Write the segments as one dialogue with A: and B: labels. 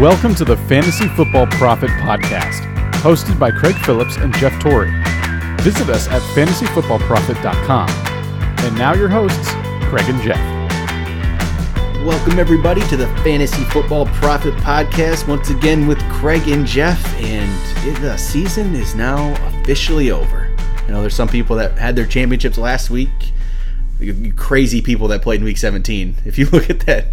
A: Welcome to the Fantasy Football Prophet Podcast, hosted by Craig Phillips and Jeff Torrey. Visit us at fantasyfootballprophet.com. And now your hosts, Craig and Jeff.
B: Welcome, everybody, to the Fantasy Football Prophet Podcast. Once again with Craig and Jeff, and the season is now officially over. You know, there's some people that had their championships last week. Crazy people that played in Week 17. If you look at that,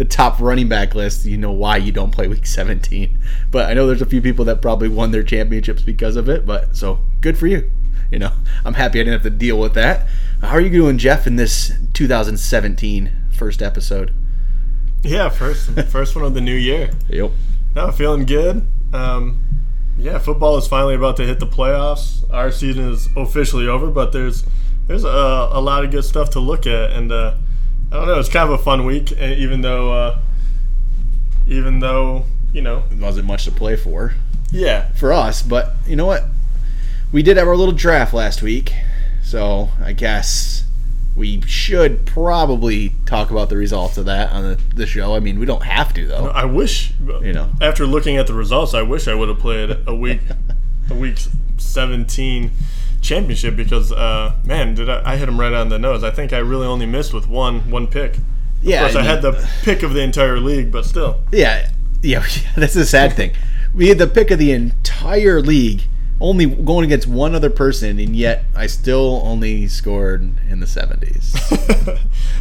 B: the top running back list, you know why you don't play Week 17. But I know there's a few people that probably won their championships because of it. But so good for you. You know, I'm happy I didn't have to deal with that. How are you doing, Jeff, in this 2017 first episode?
C: Yeah, first first one of the new year.
B: Yep.
C: No, feeling good. Um, yeah, football is finally about to hit the playoffs. Our season is officially over, but there's there's a, a lot of good stuff to look at, and uh, I don't know. It's kind of a fun week, even though uh, even though you know, it
B: wasn't much to play for
C: yeah,
B: for us, but you know what? We did have our little draft last week, so I guess we should probably talk about the results of that on the, the show. I mean, we don't have to though.
C: I wish
B: You know.
C: after looking at the results, I wish I would have played a week a week 17 championship because uh, man, did I, I hit him right on the nose. I think I really only missed with one one pick.
B: Yeah,
C: course, I,
B: I
C: had the pick of the entire league, but still.
B: Yeah, yeah, that's the sad thing. We had the pick of the entire league, only going against one other person, and yet I still only scored in the seventies.
C: well,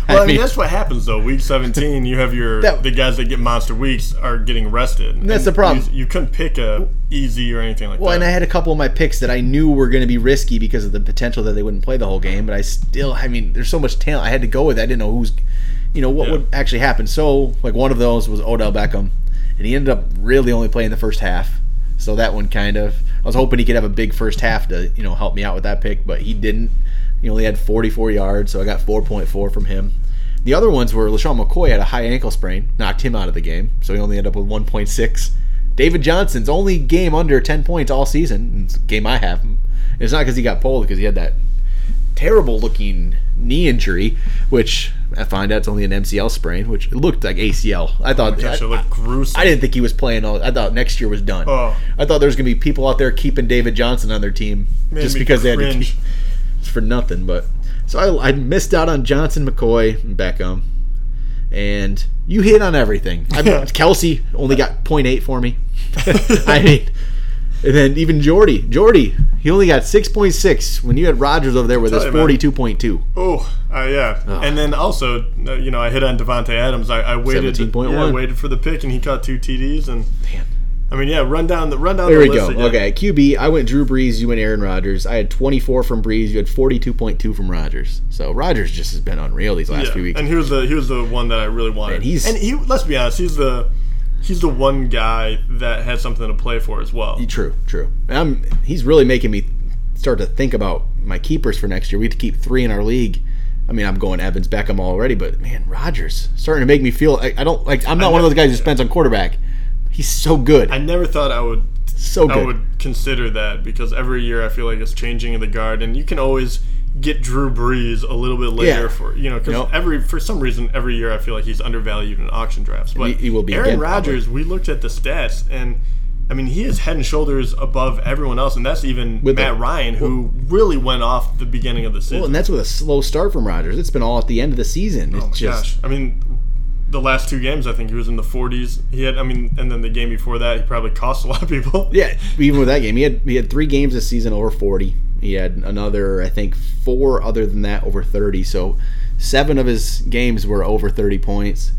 C: I, mean,
B: mean-
C: that's what happens though. Week 17, you have your
B: That-
C: the guys that get monster weeks are getting rested.
B: That's the problem.
C: You, you couldn't pick a easy or anything like that.
B: Well, and. I had a couple of my picks that I knew were going to be risky because of the potential that they wouldn't play the whole game. But I still, I mean, there's so much talent. I had to go with. it. I didn't know who's, you know, what
C: Yeah.
B: would actually happen. So, like one of those was Odell Beckham, and he ended up really only playing the first half. So that one kind of, I was hoping he could have a big first half to, you know, help me out with that pick, but he didn't. He only had 44 yards, so I got 4.4 from him. The other ones were LeSean McCoy had a high ankle sprain, knocked him out of the game, so he only ended up with 1.6. David Johnson's only game under 10 points all season. Game I have him. It's not because he got pulled, because he had that terrible looking knee injury, which I find out it's only an MCL sprain, which looked like ACL. I thought
C: Oh Gosh,
B: I,
C: it looked gruesome.
B: I didn't think he was playing all. I thought next year was done.
C: Oh.
B: I thought there was gonna be people out there keeping David Johnson on their team
C: Made
B: just because they had to keep it's for nothing. But so I, I missed out on Johnson, McCoy, and Beckham, and you hit on everything. I. Kelce only got 0.8 for me. I mean, and then even Jordy, Jordy, he only got 6.6 when you had Rodgers over there with his
C: Tell you, man.
B: 42.2.
C: Oh, uh, yeah. And then also, uh, you know, I hit on Davante Adams. I, I waited,
B: 17.1.
C: yeah, waited for the pick, and he caught two TDs. And
B: Man.
C: I mean, yeah, run down the run down.
B: There
C: the
B: we go.
C: again.
B: Okay, QB. I went Drew Brees. You went Aaron Rodgers. I had 24 from Brees. You had 42.2 from Rodgers. So Rodgers just has been unreal these last
C: Yeah.
B: few weeks.
C: And he was the he was the one that I really wanted.
B: Man, he's-
C: and he. Let's be honest, he's the he's the one guy that had something to play for as well.
B: True, true. I'm, he's really making me start to think about my keepers for next year. We have to keep three in our league. I mean, I'm going Evans, Beckham already, but man, Rodgers starting to make me feel. I, I don't like. I'm not one of those guys who spends on quarterback. He's so good,
C: I never thought I would
B: so
C: I would consider that because every year I feel like it's changing in the guard, and you can always get Drew Brees a little bit later
B: Yeah.
C: for you know because
B: Nope.
C: every for some reason every year I feel like he's undervalued in auction drafts. But
B: he- he will be
C: Aaron Rodgers. We looked at the stats and. I mean, he is head and shoulders above everyone else, and that's even
B: With
C: Matt
B: the-
C: Ryan, who really went off the beginning of the season.
B: Well, and that's with a slow start from Rodgers. It's been all at the end of the season. Oh it's
C: Oh my
B: just
C: gosh! I mean, the last two games, I think he was in the 40s. He had, I mean, and then the game before that, he probably cost a lot of people.
B: Yeah, even with that game, he had he had three games this season over forty. He had another, I think, four other than that over thirty. So seven of his games were over thirty points.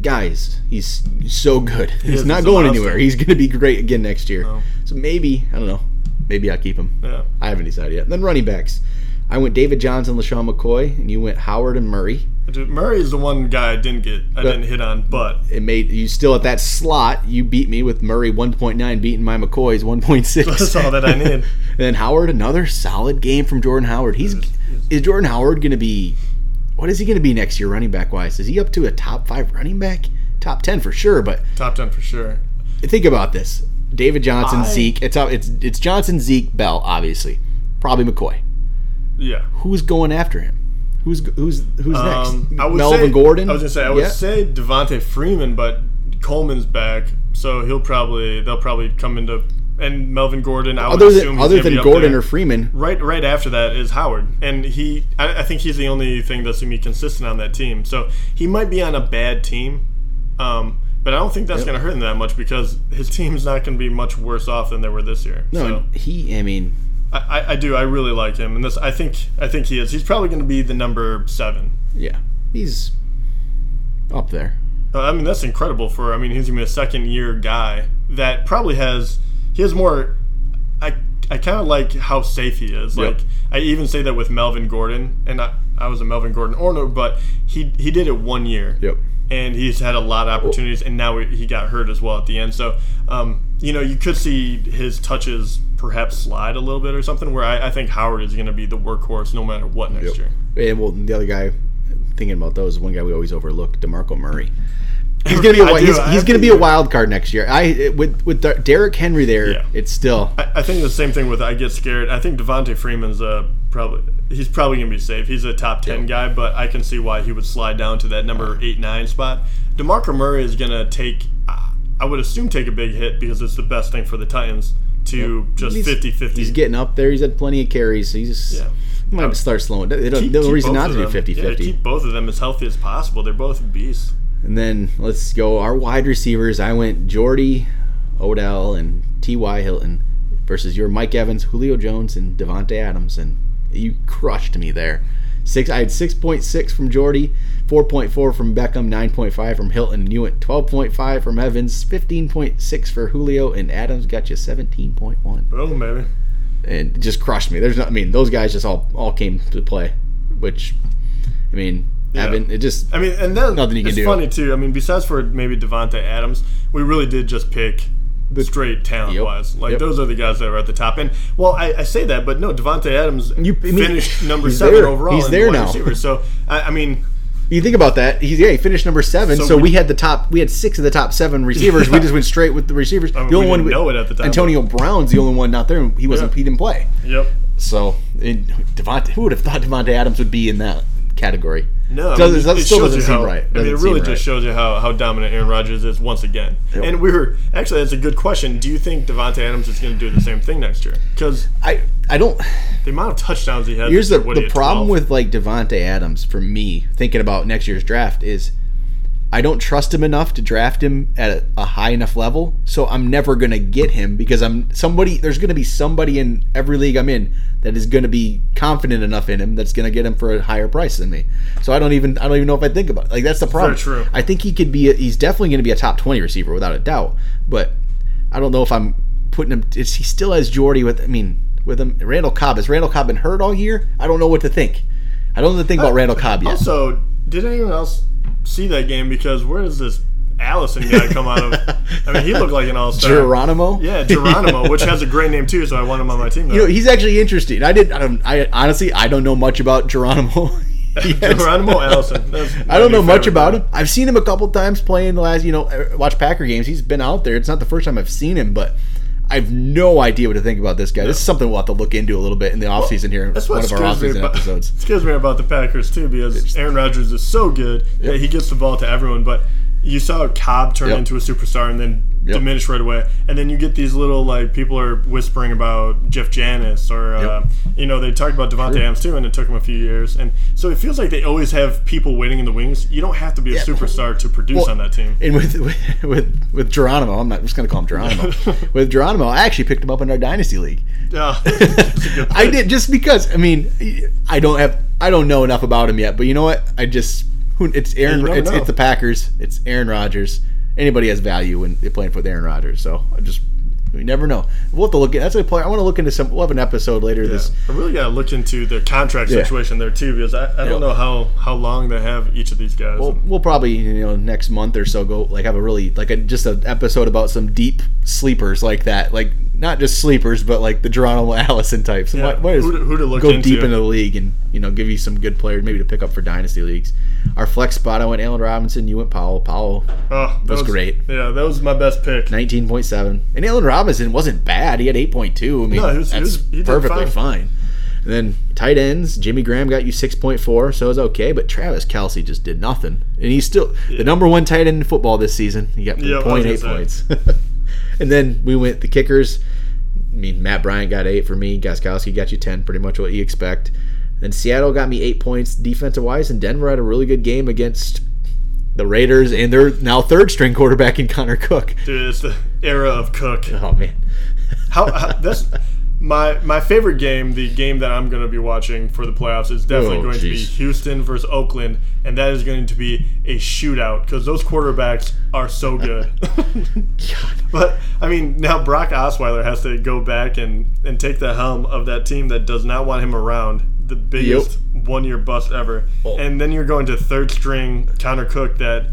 B: Guys, he's so good. He's
C: is,
B: not going anywhere. He's going to be great again next year.
C: Oh.
B: So maybe I don't know. Maybe I'll keep him.
C: Yeah.
B: I haven't decided yet. then running backs, I went David Johnson, LeSean McCoy, and you went Howard and Murray.
C: Murray is the one guy I didn't get, I didn't hit on, but
B: It made you still at that slot. You beat me with Murray one point nine, beating my McCoy's one point six.
C: That's all that I need.
B: and then Howard, another solid game from Jordan Howard. He's is Jordan Howard going to be? What is he going to be next year, running back wise? Is he up to a top five running back? Top ten for sure. But
C: top 10 for sure.
B: think about this: David Johnson,
C: I-
B: Zeke. It's up. It's it's Johnson, Zeke, Bell, obviously. Probably McCoy.
C: Yeah.
B: Who's going after him? Who's who's who's
C: Um,
B: next?
C: I would
B: Melvin
C: say,
B: Gordon.
C: I was gonna say I would
B: Yeah.
C: say Devonta Freeman, but Coleman's back, so he'll probably they'll probably come into and Melvin Gordon. I would
B: Other than other than Gordon or Freeman,
C: Right, right after that is Howard, and he. I, I think he's the only thing that's gonna be consistent on that team. So he might be on a bad team, um, but I don't think that's gonna hurt him that much because his team's not gonna be much worse off than they were this year.
B: no,
C: so
B: he. I mean,
C: I, I- do. I really like him, and this. I think. I think he is. He's probably gonna be the number seven.
B: yeah, he's up there.
C: Uh, I mean, that's incredible for. I mean, he's gonna be a second year guy that probably has. He has more. I I kind of like how safe he is.
B: Yep.
C: Like I even say that with Melvin Gordon, and I, I was a Melvin Gordon owner, but he he did it one year.
B: Yep.
C: And he's had a lot of opportunities, and now he got hurt as well at the end. So, um, you know, you could see his touches perhaps slide a little bit or something. Where I, I think Howard is going to be the workhorse no matter what next year.
B: And well, the other guy thinking about those, one guy we always overlook, Demarco Murray. He's gonna be a,
C: I
B: wi-
C: do,
B: he's, he's gonna be a wild card next year. I with with Der- Derrick Henry there,
C: Yeah.
B: it's still
C: I, I think the same thing with I get scared. I think Devonta Freeman's uh, probably he's probably gonna be safe. He's a top ten guy, but I can see why he would slide down to that number eight nine spot. Demarco Murray is gonna take, I would assume, take a big hit because it's the best thing for the Titans to just
B: He's-
C: 50-50.
B: he's getting up there. He's had plenty of carries. So he's
C: Yeah.
B: he might start slowing.
C: Keep-
B: no reason not to do
C: them.
B: 50
C: Yeah,
B: 50.
C: keep both of them as healthy as possible. They're both beasts.
B: And then let's go our wide receivers. I went Jordy, Odell, and T.Y. Hilton versus your Mike Evans, Julio Jones, and Davante Adams, and you crushed me there. Six. I had six point six from Jordy, four point four from Beckham, nine point five from Hilton, and you went twelve point five from Evans, fifteen point six for Julio, and Adams got you seventeen point one,
C: Boom, baby.
B: and just crushed me. There's not. I mean, those guys just all all came to play, which, I mean,
C: Yeah.
B: Evan, it just
C: I mean, and then
B: Nothing you can
C: it's
B: do.
C: funny too. I mean, besides for maybe Davante Adams, we really did just pick the straight talent
B: Yep.
C: wise. Like
B: Yep.
C: those are the guys that are at the top. And well, I, I say that, but no, Davante Adams
B: You- I mean,
C: finished number seven
B: there.
C: overall.
B: He's
C: the
B: there
C: wide
B: now.
C: receivers. So I, I mean,
B: You think about that. He's yeah, he finished number seven. So,
C: So
B: we,
C: we-
B: had the top. We had six of the top seven receivers. We just went straight with the receivers.
C: mean,
B: the only
C: we
B: one
C: didn't
B: we-
C: know it at the time,
B: Antonio Brown's the only one not there. He wasn't.
C: Yeah.
B: He didn't play.
C: yep.
B: So it, Davante, who would have thought Davante Adams would be in that category?
C: No, I
B: Doesn't-
C: mean,
B: that
C: it
B: still doesn't seem
C: how,
B: right.
C: I mean, it really
B: right.
C: just shows you how, how dominant Aaron Rodgers is once again.
B: Yep.
C: And we were actually that's a good question. Do you think Davante Adams is going to do the same thing next year? Because
B: I I don't.
C: the amount of touchdowns he had.
B: Here's the the problem
C: 12?
B: with like Davante Adams for me thinking about next year's draft is I don't trust him enough to draft him at a, high enough level. So I'm never gonna get him because I'm somebody. There's gonna be somebody in every league I'm in that is gonna be confident enough in him that's gonna get him for a higher price than me. So I don't even I don't even know if I think about it. Like that's the problem.
C: true.
B: I think he could be. A, he's definitely gonna be a top twenty receiver without a doubt. But I don't know if I'm putting him. It's, he still has Jordy with. I mean, with him. Randall Cobb has Randall Cobb been hurt all year? I don't know what to think. I don't know what to think about uh, Randall Cobb yet.
C: Also, did anyone else see that game? Because where does this Allison guy come out of? I mean, he looked like an all star.
B: Geronimo.
C: Yeah, Geronimo, which has a great name too, so I want him on my team. Now.
B: You know, he's actually interesting. I did. I don't. I honestly, I don't know much about Geronimo.
C: Geronimo Allison.
B: I don't know much about
C: guy.
B: him. I've seen him a couple times playing the last, you know, watch Packer games. He's been out there. It's not the first time I've seen him, but I have no idea what to think about this guy. This is something we'll have to look into a little bit in the offseason here.
C: That's
B: one
C: what
B: of our
C: scares me
B: offseason
C: about,
B: episodes.
C: scares me about the Packers too, because Aaron Rodgers is so good that he gets the ball to everyone. But you saw Cobb turn
B: Yep.
C: into a superstar and then
B: Yep.
C: diminish right away, and then you get these little like people are whispering about Jeff Janis or uh, you know they talked about Davante Adams too, and it took him a few years, and so it feels like they always have people waiting in the wings. You don't have to be a superstar to produce
B: Well,
C: on that team.
B: And with with with, with Geronimo, I'm not I'm just going to call him Geronimo. with Geronimo, I actually picked him up in our dynasty league.
C: Yeah, that's a good
B: I did just because. I mean, I don't have I don't know enough about him yet, but you know what? I just who it's Aaron. it's, it's the Packers. It's Aaron Rodgers. Anybody has value when they're playing for Aaron Rodgers. So I just we never know. We'll have to look at. That's a player. I want to look into some. We'll have an episode later.
C: Yeah.
B: This
C: I really got to look into the contract
B: Yeah.
C: situation there too, because I, I don't know how, how long they have each of these guys.
B: We'll, we'll probably you know next month or so go like have a really like a just an episode about some deep sleepers like that like not just sleepers but like the Geronimo Allison types
C: Yeah,
B: What- what is-
C: who to- who to look
B: go
C: into.
B: deep into the league and you know give you some good players maybe to pick up for dynasty leagues our flex spot I went Allen Robinson you went Powell Powell
C: Oh, that
B: was great.
C: Yeah, that was my best pick.
B: 19.7 and Allen Robinson wasn't bad he had 8.2 I mean
C: No, he was-
B: that's
C: was- he did
B: perfectly
C: fine.
B: fine And then tight ends, Jimmy Graham got you 6.4, so it was okay. But Travis Kelce just did nothing. And he's still the number one tight end in football this season. He got
C: Yeah, I
B: 0.8 points. and then we went the kickers. I mean, Matt Bryant got eight for me. Gostkowski got you 10, pretty much what you expect. Then Seattle got me eight points defensive wise, and Denver had a really good game against the Raiders and their now third string quarterback in Connor Cook.
C: Dude, it's the era of Cook.
B: Oh, man.
C: How, how this my my favorite game, the game that I'm going to be watching for the playoffs is definitely
B: Oh,
C: going to be. Houston versus Oakland, and that is going to be a shootout because those quarterbacks are so good. but I mean, now Brock Osweiler has to go back and and take the helm of that team that does not want him around. The biggest one year bust ever,
B: Oh.
C: and then you're going to third string Connor Cook that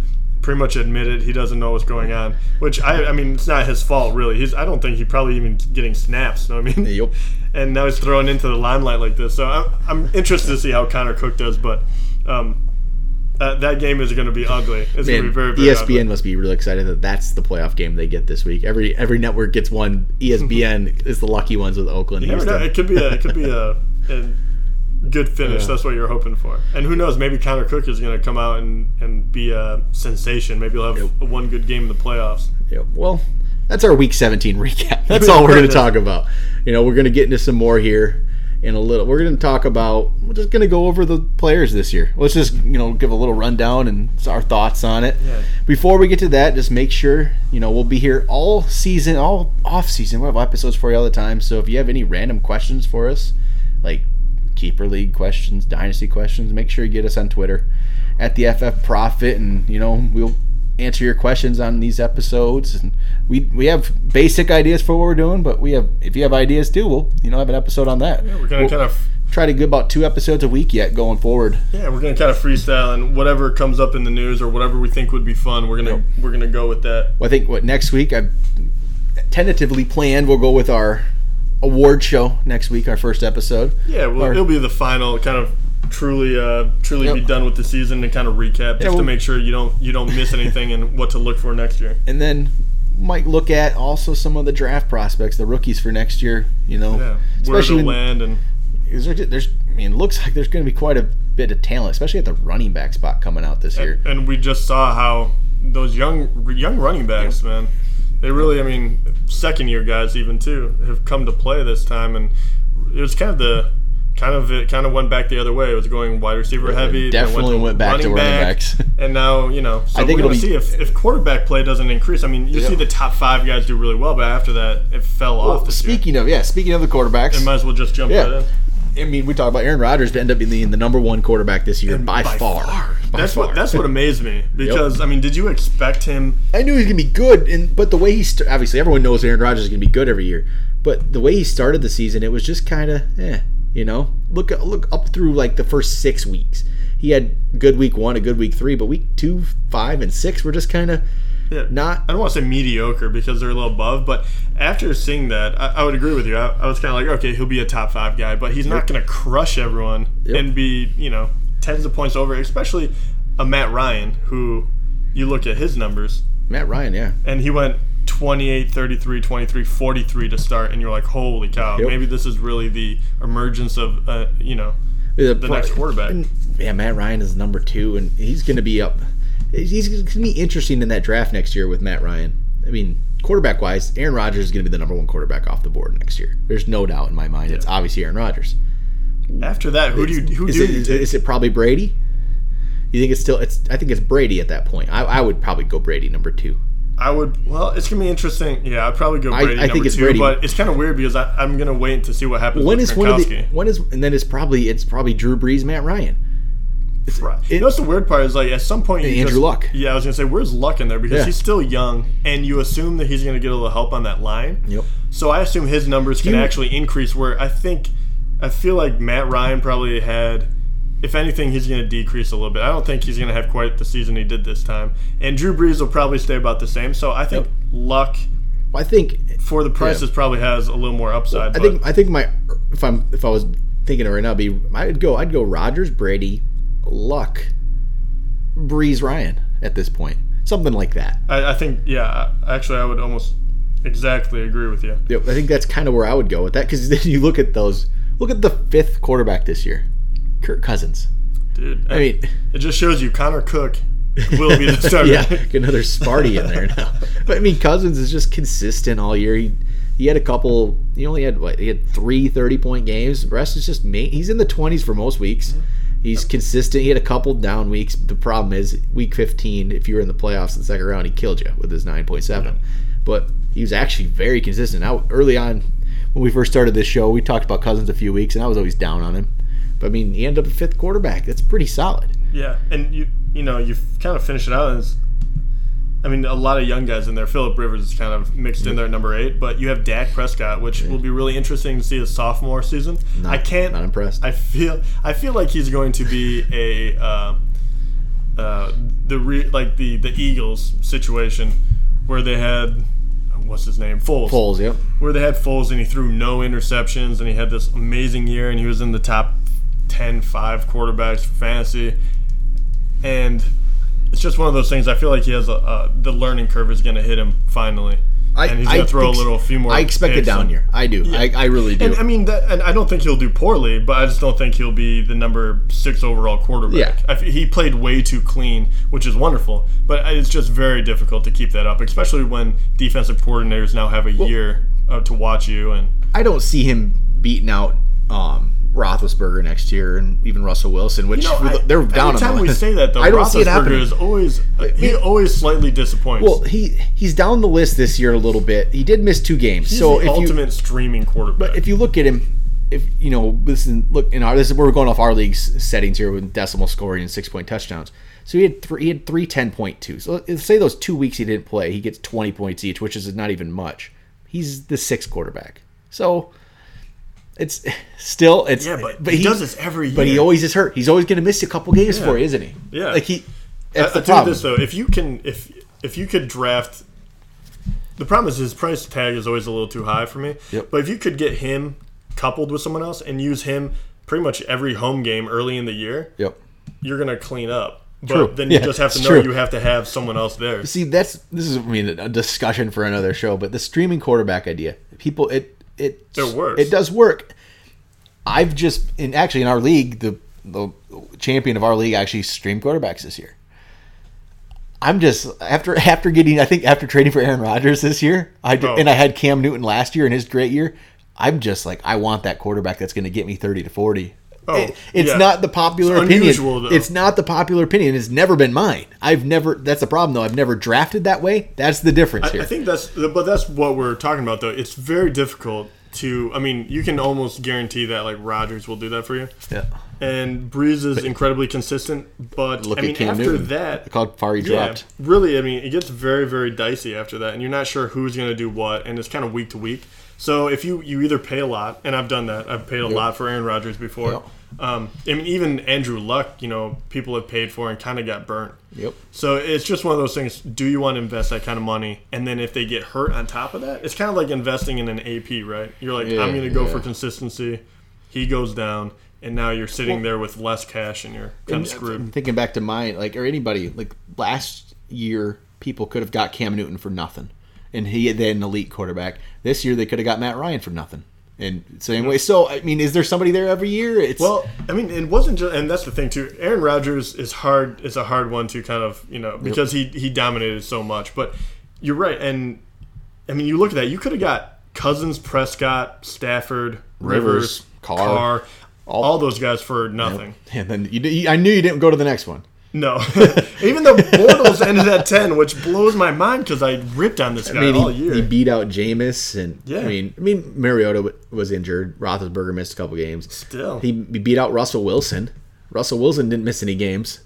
C: pretty much admitted he doesn't know what's going on. Which I, I mean, it's not his fault really. He's I don't think he probably even getting snaps. You know what I mean?
B: Yep.
C: And now he's thrown into the limelight like this. So I'm, I'm interested to see how Connor Cook does, but um, uh, that game is going to be ugly. It's going to be very, very
B: ESPN
C: ugly.
B: must be really excited that that's the playoff game they get this week. Every every network gets one. ESPN is the lucky ones with Oakland.
C: You know. It could be a it could be a, a good finish.
B: Yeah.
C: That's what you're hoping for. And who knows? Maybe Connor Cook is going to come out and, and be a sensation. Maybe he'll have a one good game in the playoffs.
B: Yeah, well, that's our week 17 recap. That's all we're going to talk about. You know, we're going to get into some more here in a little. We're going to talk about. We're just going to go over the players this year. Let's just you know give a little rundown and our thoughts on it.
C: Yeah.
B: Before we get to that, just make sure you know we'll be here all season, all off season. We'll have episodes for you all the time. So if you have any random questions for us, like keeper league questions, dynasty questions, make sure you get us on Twitter at the FF Prophet, and you know we'll answer your questions on these episodes. And we we have basic ideas for what we're doing, but we have if you have ideas too, we'll you know have an episode on that.
C: Yeah, We're going to
B: We'll
C: kind of
B: try to get about two episodes a week yet going forward.
C: yeah, we're going to kind of freestyle and whatever comes up in the news or whatever we think would be fun, we're going to we're going to go with that.
B: Well, I think what next week I tentatively planned we'll go with our award show next week, our first episode.
C: Yeah, well,
B: Or-
C: it'll be the final kind of truly uh, truly be done with the season and kind of recap just
B: we'll-
C: to make sure you don't you don't miss anything and what to look for next year.
B: and then might look at also some of the draft prospects, the rookies for next year. You know,
C: Yeah, where
B: especially when-
C: land and
B: is there, there's. I mean, it looks like there's going to be quite a bit of talent, especially at the running back spot coming out this year.
C: and we just saw how those young young running backs, man, they really, I mean, second year guys even too have come to play this time, and it was kind of the kind of it kind of went back the other way. It was going wide receiver heavy. then
B: definitely went back to running backs.
C: and now you know. So
B: I think
C: we're gonna
B: be-
C: see if, if quarterback play doesn't increase. I mean, you
B: Yeah.
C: see the top five guys do really well, but after that, it fell off.
B: Well,
C: year.
B: speaking of yeah, speaking of the quarterbacks,
C: I might as well just jump
B: Yeah.
C: right in.
B: I mean, we talk about Aaron Rodgers to end up being the, the number one quarterback this year by, far. By
C: That's
B: far.
C: what that's what amazed me because I mean, did you expect him?
B: I knew he was gonna be good, and but the way he st- obviously everyone knows Aaron Rodgers is gonna be good every year, but the way he started the season, it was just kind of eh, you know. Look look up through like the first six weeks, he had good week one, a good week three, but week two, five, and six were just kind of
C: Yeah,
B: not.
C: I don't want to say mediocre because they're a little above, but after seeing that, I, I would agree with you. I, I was kind of like, okay, he'll be a top five guy, but he's not going to crush everyone
B: Yep.
C: and be, you know, tens of points over, especially a Matt Ryan, who you look at his numbers,
B: Matt Ryan, yeah,
C: and he went 28, 33, 23, 43 to start, and you're like, holy cow,
B: Yep.
C: maybe this is really the emergence of, uh, you know,
B: the,
C: next quarterback.
B: Yeah, Matt Ryan is number two, and he's going to be up. He's going to be interesting in that draft next year with Matt Ryan. I mean, quarterback wise, Aaron Rodgers is going to be the number one quarterback off the board next year. There's no doubt in my mind. It's obviously Aaron Rodgers.
C: After that, who do you, who
B: is
C: do
B: it,
C: you
B: is,
C: take?
B: is it probably Brady? You think it's still? It's. I think it's Brady at that point. I, I would probably go Brady number two.
C: I would. Well, it's gonna be interesting. Yeah, I'd probably go Brady
B: I think
C: number
B: it's
C: two,
B: Brady.
C: but it's kind of weird because I, I'm gonna wait to see what happens.
B: When
C: with
B: is one of the? When is and then it's probably it's probably Drew Brees, Matt Ryan. It's,
C: Right.
B: it-
C: you know what's the weird part is like at some point you
B: Andrew
C: just,
B: Luck.
C: Yeah, I was gonna say where's Luck in there because
B: Yeah.
C: he's still young and you assume that he's gonna get a little help on that line.
B: Yep.
C: So I assume his numbers can
B: You-
C: actually increase. Where I think I feel like Matt Ryan probably had. If anything, he's going to decrease a little bit. I don't think he's going to have quite the season he did this time. And Drew Brees will probably stay about the same. So I think
B: Yep.
C: Luck
B: I think
C: for the prices probably has a little more upside.
B: I
C: but-
B: think I think my if I'm if I was thinking it right now, be I'd go I'd go Rodgers, Brady, Luck, Brees, Ryan at this point, something like that.
C: I, I think, yeah, actually, I would almost exactly agree with you.
B: Yep, I think that's kind of where I would go with that because then you look at those Look at the fifth quarterback this year, Kirk Cousins.
C: dude.
B: I mean,
C: it just shows you Connor Cook will be the starter.
B: yeah, get another Sparty in there now. But I mean, Cousins is just consistent all year. He he had a couple. He only had what? He had three 30 point games. The rest is just main. He's in the 20s for most weeks. Mm-hmm. He's consistent. He had a couple down weeks. The problem is week 15. If you were in the playoffs in the second round, he killed you with his 9.7. But he was actually very consistent. Now early on, when we first started this show, we talked about Cousins a few weeks, and I was always down on him. But I mean, he ended up a fifth quarterback. That's pretty solid.
C: Yeah, and you you know you kind of finish it out. I mean, a lot of young guys in there. Philip Rivers is kind of mixed in there at number eight, but you have Dak Prescott, which will be really interesting to see his sophomore season.
B: Not-
C: I can't.
B: not impressed.
C: I feel. I feel like he's going to be a. Uh, uh, the re, like the the Eagles situation where they had what's his name? Foles.
B: Foles, yep.
C: where they had Foles and he threw no interceptions and he had this amazing year and he was in the top 10 5 quarterbacks for fantasy. And it's just one of those things I feel like he has a, a the learning curve is going to hit him finally
B: I,
C: and he's going to throw
B: ex-
C: a little few more
B: I expect a down year. I do. I, I really do.
C: and I mean, that, and I don't think he'll do poorly, but I just don't think he'll be the number six overall quarterback.
B: Yeah.
C: I he played way too clean, which is wonderful, but it's just very difficult to keep that up, especially when defensive coordinators now have a year uh, to watch you. And
B: I don't see him beating out um, Roethlisberger next year, and even Russell Wilson, which
C: you know, I-
B: they're down
C: every
B: on
C: time we say that, though,
B: I don't see it happening.
C: is always uh, he always slightly disappoints.
B: well, he he's down the list this year a little bit. He did miss two games,
C: he's
B: so
C: the
B: if you
C: ultimate streaming quarterback.
B: But if you look at him, if you know, listen, look in our this is we're going off our league's settings here with decimal scoring and six point touchdowns. So he had three, he had three ten point two. So say those two weeks he didn't play, he gets twenty points each, which is not even much. He's the sixth quarterback. So it's still it's
C: yeah, but, but he, does this every year.
B: But he always is hurt. He's always going to miss a couple games
C: Yeah.
B: for you, isn't he?
C: Yeah.
B: like he.
C: I,
B: That's
C: I
B: the
C: tell you
B: problem.
C: this though, if you can, if if you could draft, the problem is his price tag is always a little too high for me.
B: Yep.
C: But if you could get him coupled with someone else and use him pretty much every home game early in the year,
B: Yep.
C: you're gonna clean up. But
B: True.
C: then you
B: Yeah,
C: just have to know
B: true.
C: you have to have someone else there.
B: See, that's this is I mean a discussion for another show, but the streaming quarterback idea, people, it it
C: It works.
B: It does work. I've just in actually in our league, the the champion of our league actually streamed quarterbacks this year. I'm just after after getting I think after trading for Aaron Rodgers this year, I did,
C: Oh.
B: and I had Cam Newton last year in his great year. I'm just like I want that quarterback that's going to get me 30 to 40.
C: Oh,
B: It- it's
C: yeah.
B: not the popular
C: It's
B: opinion.
C: though.
B: It's not the popular opinion. It's never been mine. I've never. That's the problem, though. I've never drafted that way. That's the difference
C: I,
B: here.
C: I think that's, but that's what we're talking about though. It's very difficult to. I mean, you can almost guarantee that like Rodgers will do that for you.
B: yeah.
C: And Brees is incredibly consistent, but
B: Look
C: I mean, after
B: Newton.
C: that,
B: how far he
C: Yeah,
B: dropped.
C: really. I mean, it gets very, very dicey after that, and you're not sure who's going to do what, and it's kind of week to week. So if you you either pay a lot, and I've done that, I've paid a lot for Aaron Rodgers before.
B: Yep.
C: Um, I mean, even Andrew Luck, you know, people have paid for and kind of got burnt.
B: Yep.
C: So it's just one of those things. Do you want to invest that kind of money, and then if they get hurt on top of that, it's kind of like investing in an AP, right? You're like,
B: Yeah,
C: I'm going to go
B: yeah.
C: for consistency. He goes down, and now you're sitting there with less cash, and you're kind of screwed.
B: I'm thinking back to mine, like or anybody, like last year, people could have got Cam Newton for nothing, and he had an elite quarterback. This year, they could have got Matt Ryan for nothing. And same way. So I mean, is there somebody there every year? It's
C: Well, I mean, it wasn't just, and that's the thing too. Aaron Rodgers is hard. Is a hard one to kind of you know because he he dominated so much. But you're right, and I mean, you look at that. You could have got Cousins, Prescott, Stafford, Rivers,
B: Rivers, Carr.
C: all, those guys for nothing.
B: and then you, I knew you didn't go to the next one.
C: No, even though Bortles ended at ten, which blows my mind because I ripped on this guy
B: I mean,
C: all
B: he,
C: year.
B: he beat out Jameis, and
C: Yeah.
B: I mean, I mean, Mariota was injured. Roethlisberger missed a couple games.
C: Still.
B: he, he beat out Russell Wilson. Russell Wilson didn't miss any games.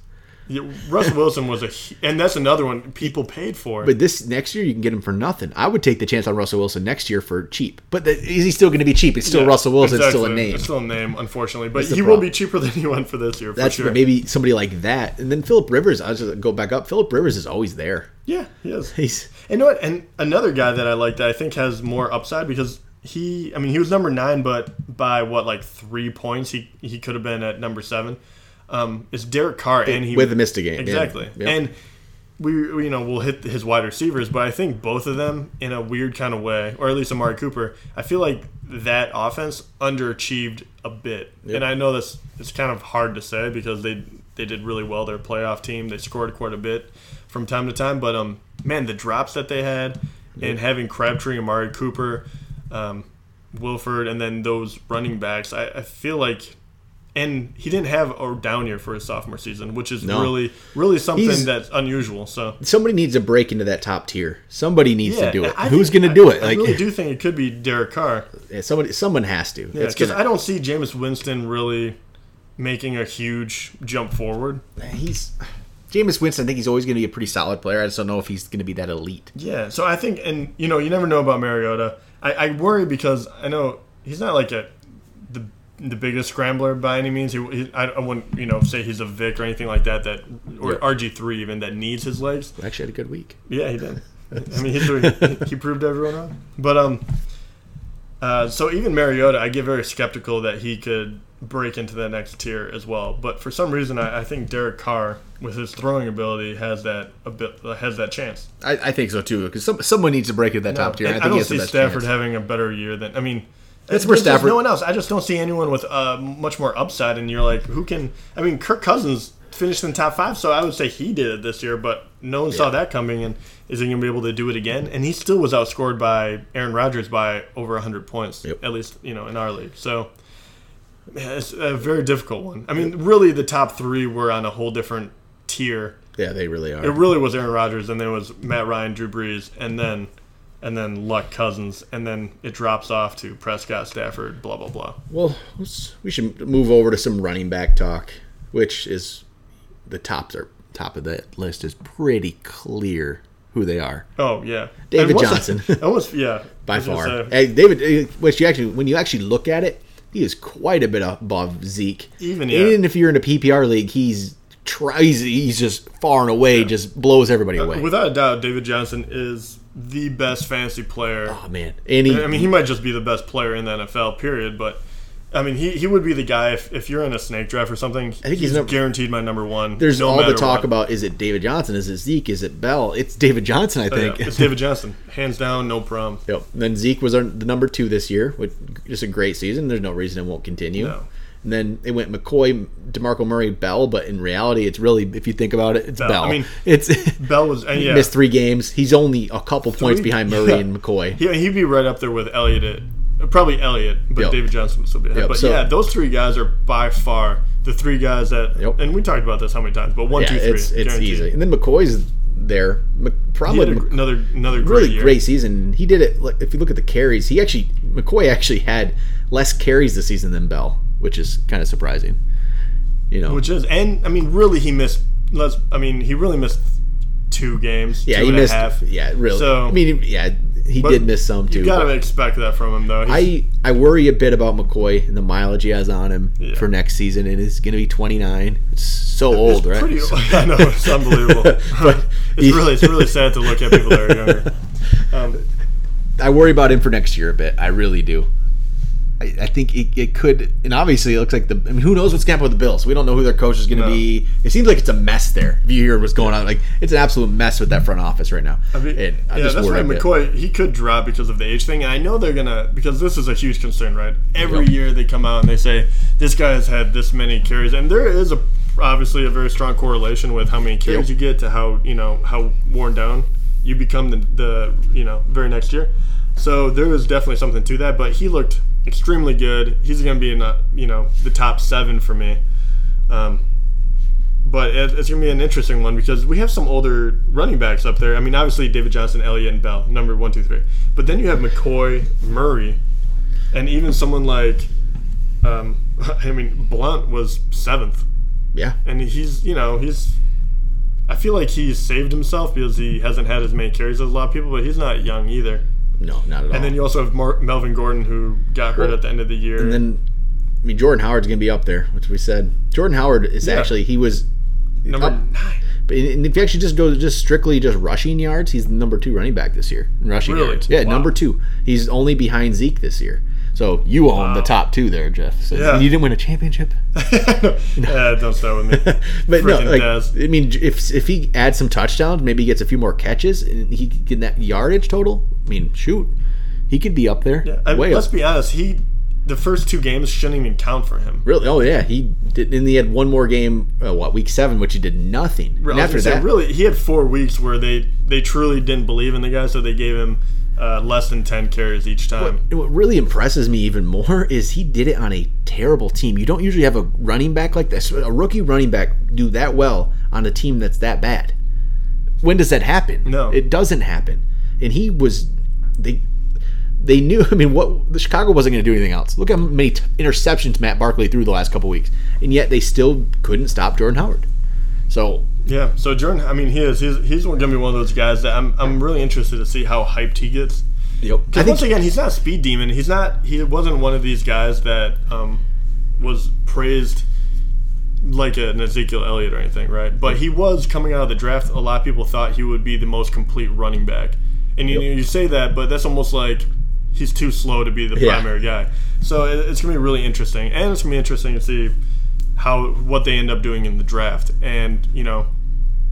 C: Yeah, Russell Wilson was a, and that's another one people paid for.
B: But this next year, you can get him for nothing. I would take the chance on Russell Wilson next year for cheap. But the, is he still going to be cheap? It's still
C: Yeah,
B: Russell Wilson. It's still a name.
C: It's still a name, unfortunately. But he will be cheaper than he went for this year. For
B: That's
C: sure.
B: maybe somebody like that. And then Philip Rivers. I was just go back up. Philip Rivers is always there.
C: Yeah, he is.
B: He's
C: And you know what? And another guy that I like that I think has more upside because he, I mean, he was number nine, but by what like three points, he he could have been at number seven. Um, is Derek Carr, and he
B: with the Mystic game.
C: exactly.
B: Yeah. Yep.
C: And we you know we'll hit his wide receivers, but I think both of them in a weird kind of way, or at least Amari Cooper, I feel like that offense underachieved a bit, and I know that's it's kind of hard to say because they they did really well. Their playoff team, they scored quite a bit from time to time, but um man, the drops that they had and having Crabtree, Amari Cooper, um, Wilford, and then those running backs, I, I feel like. And he didn't have a down year for his sophomore season, which is
B: No.
C: really, really something
B: He's-
C: that's unusual. So
B: Somebody needs to break into that top tier. Somebody needs to do it.
C: I
B: Who's going to do it?
C: I
B: Like
C: really do think it could be Derek Carr.
B: yeah, somebody, someone has to.
C: Yeah, because I don't see Jameis Winston really making a huge jump forward.
B: he's Jameis Winston. I think he's always going to be a pretty solid player. I just don't know if he's going to be that elite.
C: Yeah, so I think, and you know, you never know about Mariota. I, I worry because I know he's not like a the biggest scrambler by any means. He, he I, I wouldn't you know say he's a Vic or anything like that. That or
B: Yeah.
C: RG three even that needs his legs.
B: Actually had a good week.
C: Yeah, he did. I mean, he's doing, he proved everyone wrong. But um, uh, so even Mariota, I get very skeptical that he could break into the next tier as well. But for some reason, I, I think Derek Carr, with his throwing ability, has that a bit has that chance.
B: I, I think so too. Because some, someone needs to break into that top tier. I
C: I,
B: think he
C: don't see Stafford
B: chance.
C: having a better year than I mean.
B: That's where Stafford-
C: No one else. I just don't see anyone with uh, much more upside. And you're like, who can? I mean, Kirk Cousins finished in the top five, so I would say he did it this year. But no one saw that coming. And is he going to be able to do it again? And he still was outscored by Aaron Rodgers by over hundred points,
B: Yep.
C: at least you know in our league. So. yeah, It's a very difficult one. I mean, really, the top three were on a whole different tier.
B: Yeah, they really are.
C: It really was Aaron Rodgers, and then it was Matt Ryan, Drew Brees, and then and then Luck Cousins, and then it drops off to Prescott, Stafford, blah blah blah.
B: Well, we should move over to some running back talk, which is the tops are top of that list is pretty clear who they are
C: Oh yeah,
B: David Johnson.
C: almost yeah,
B: by
C: was
B: far. Hey, David, eh, which you actually when you actually look at it, he is quite a bit above Zeke.
C: Even, yeah.
B: even if you're in a PPR league, he's tries he's, he's just far and away just blows everybody away.
C: without a doubt, David Johnson is the best fantasy player.
B: oh man, any
C: I mean, he might just be the best player in the NFL, period. But I mean, he, he would be the guy if, if you're in a snake draft or something. I
B: think he's number-
C: guaranteed my number one.
B: there's
C: no
B: all the talk
C: what.
B: about is it David Johnson, is it Zeke, is it Bell? It's David Johnson, I
C: Oh, yeah,
B: think.
C: it's David Johnson, hands down, no problem.
B: Yep. And then Zeke was our, the number two this year, which just a great season. There's no reason it won't continue.
C: No.
B: And then it went McCoy, Demarco Murray, Bell, but in reality, it's really, if you think about it, it's
C: Bell.
B: Bell.
C: I mean,
B: it's
C: Bell was and
B: he
C: yeah,
B: missed three games. He's only a couple points behind Murray
C: Yeah.
B: and McCoy.
C: Yeah, he'd be right up there with Elliott. At, probably Elliott, but
B: Yep.
C: David Johnson would still be ahead.
B: Yep,
C: But
B: so-
C: yeah, those three guys are by far the three guys that.
B: Yep.
C: And we talked about this how many times, but one,
B: yeah,
C: two, three,
B: it's it's easy. And then McCoy's there. Probably
C: had a,
B: Mc-
C: another another great
B: really
C: year.
B: great season. He did it. If you look at the carries, he actually McCoy actually had less carries this season than Bell, which is kind of surprising. You know,
C: which is and I mean really he missed. Let's I mean he really missed two games.
B: yeah,
C: two
B: he
C: and a
B: missed.
C: half.
B: Yeah, really.
C: So-
B: I mean, yeah, he did miss some too.
C: You gotta expect that from him though. He's,
B: I I worry a bit about McCoy and the mileage he has on him
C: Yeah.
B: for next season, and he's going to be 29. It's so
C: it's
B: old, right?
C: Pretty,
B: So-
C: I know it's unbelievable.
B: But
C: it's
B: he-
C: really it's really sad to look at people that are younger. Um,
B: I worry about him for next year a bit. I really do. I, I think it, it could, and obviously it looks like the. I mean, who knows what's going to happen with the Bills? We don't know who their coach is going to
C: No.
B: be. It seems like it's a mess there. If you hear what's going on, like it's an absolute mess with that front office right now.
C: I mean,
B: And I'm
C: yeah, that's why
B: worried a bit.
C: McCoy he could drop because of the age thing, and I know they're gonna because this is a huge concern, right? Every
B: Yep.
C: year they come out and they say this guy has had this many carries, and there is a obviously a very strong correlation with how many carries
B: Yep.
C: you get to how you know how worn down you become the, the you know very next year. So there is definitely something to that, but he looked extremely good. He's gonna be in the, you know the top seven for me. Um, but it, it's going to be an interesting one because we have some older running backs up there. I mean, obviously David Johnson, Elliott, and Bell, number one, two, three. But then you have McCoy, Murray, and even someone like, um, I mean, Blount was seventh,
B: Yeah,
C: and he's you know he's. I feel like he's saved himself because he hasn't had as many carries as a lot of people, but he's not young either.
B: No, not at all.
C: And then you also have Mar- Melvin Gordon who got hurt
B: Well,
C: at the end of the year.
B: And then, I mean, Jordan Howard's going to be up there, which we said. Jordan Howard is
C: Yeah.
B: actually he was
C: number
B: up-
C: nine.
B: But and if you actually just go to just strictly just rushing yards, he's the number two running back this year. in Rushing
C: Really?
B: yards, yeah,
C: Wow.
B: number two. He's only behind Zeke this year. So you own the top two there, Jeff. So
C: Yeah.
B: you didn't win a championship.
C: yeah, don't start with me.
B: But no, like. I mean, if if he adds some touchdowns, maybe he gets a few more catches, and he get that yardage total. I mean, shoot, he could be up there.
C: Yeah, I,
B: way
C: let's
B: up.
C: be honest. He the first two games shouldn't even count for him.
B: Really? Oh yeah, he did. And he had one more game. Uh, what week seven, which he did nothing. And after
C: say,
B: that,
C: really, he had four weeks where they they truly didn't believe in the guy, so they gave him uh, less than ten carries each time.
B: And what really impresses me even more is he did it on a terrible team. You don't usually have a running back like this, a rookie running back do that well on a team that's that bad. When does that happen?
C: No.
B: it doesn't happen. And he was they they knew. I mean, what the Chicago wasn't going to do anything else. Look how many t- interceptions Matt Barkley threw the last couple weeks, and yet they still couldn't stop Jordan Howard. So
C: Yeah. So Jordan, I mean, he is he's he's going to be one of those guys that I'm I'm really interested to see how hyped he gets.
B: yep.
C: Because once again, he's not a speed demon. He's not. He wasn't one of these guys that um, was praised like an Ezekiel Elliott or anything, right? But he was coming out of the draft. A lot of people thought he would be the most complete running back, and you, you say that, but that's almost like he's too slow to be the
B: Yeah.
C: primary guy. So it, it's gonna be really interesting, and it's gonna be interesting to see how what they end up doing in the draft, and you know,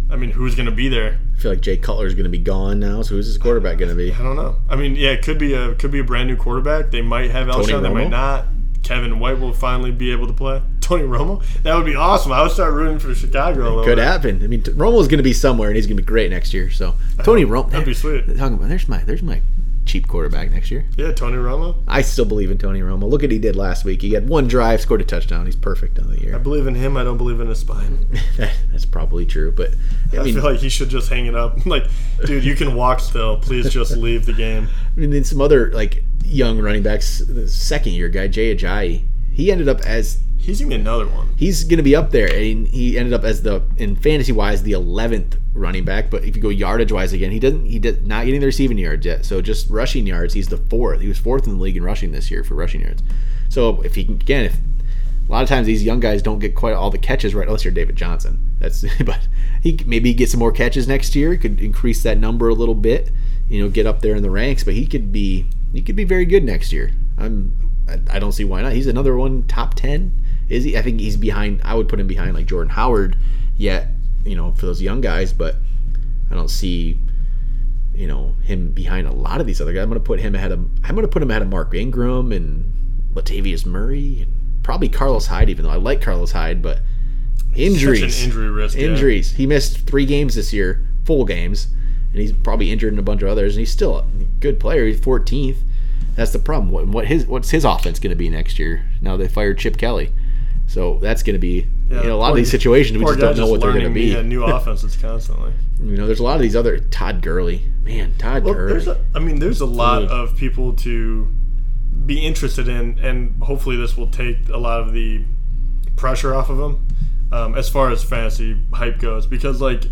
C: I mean, who's gonna be there?
B: I feel like Jay Cutler is going to be gone now. So who's his quarterback going to be?
C: I don't know. I mean, yeah, it could be a could be a brand new quarterback. They might have
B: Tony
C: Alshon, they might not. Kevin White will finally be able to play. Tony Romo, that would be awesome. I would start rooting for Chicago
B: Could
C: bit.
B: happen. I mean, Romo's going to be somewhere, and he's going to be great next year. So Tony Romo,
C: That'd be sweet.
B: Talking about there's my there's my cheap quarterback next year.
C: Yeah, Tony Romo.
B: I still believe in Tony Romo. Look at he did last week. He had one drive, scored a touchdown. He's perfect on the year.
C: I believe in him. I don't believe in his spine.
B: That's probably true, but I
C: I,
B: mean,
C: feel like he should just hang it up. Like, dude, you can walk still. Please just leave the game.
B: I mean, then some other like young running backs, the second year guy Jay Ajayi, he ended up as
C: He's gonna be another one.
B: he's to be up there, and he ended up as the in fantasy wise the eleventh running back. But if you go yardage wise again, he doesn't he did not getting the receiving yards yet. So just rushing yards, he's the fourth. He was fourth in the league in rushing this year for rushing yards. So if he can again, if a lot of times these young guys don't get quite all the catches right, unless you're David Johnson. That's but he maybe get some more catches next year. Could increase that number a little bit. You know, get up there in the ranks. But he could be he could be very good next year. I'm I, I don't see why not. He's another one top ten. Is he? I think he's behind. I would put him behind like Jordan Howard. Yet you know for those young guys, but I don't see you know him behind a lot of these other guys. I'm going to put him ahead of. I'm going to put him ahead of Mark Ingram and Latavius Murray and probably Carlos Hyde. Even though I like Carlos Hyde, but injuries,
C: Such an injury risk. yeah.
B: injuries. He missed three games this year, full games, and he's probably injured in a bunch of others. And he's still a good player. He's 14th. That's the problem. What, what his what's his offense going to be next year? Now they fired Chip Kelly, so that's going to be
C: Yeah,
B: you know a lot of these situations we just don't know what they're going to be.
C: new offenses constantly.
B: You know, there's a lot of these other Todd Gurley. Man, Todd
C: Well,
B: Gurley.
C: there's a, I mean, there's a lot
B: Dude.
C: of people to be interested in, and hopefully this will take a lot of the pressure off of them um, as far as fantasy hype goes. Because like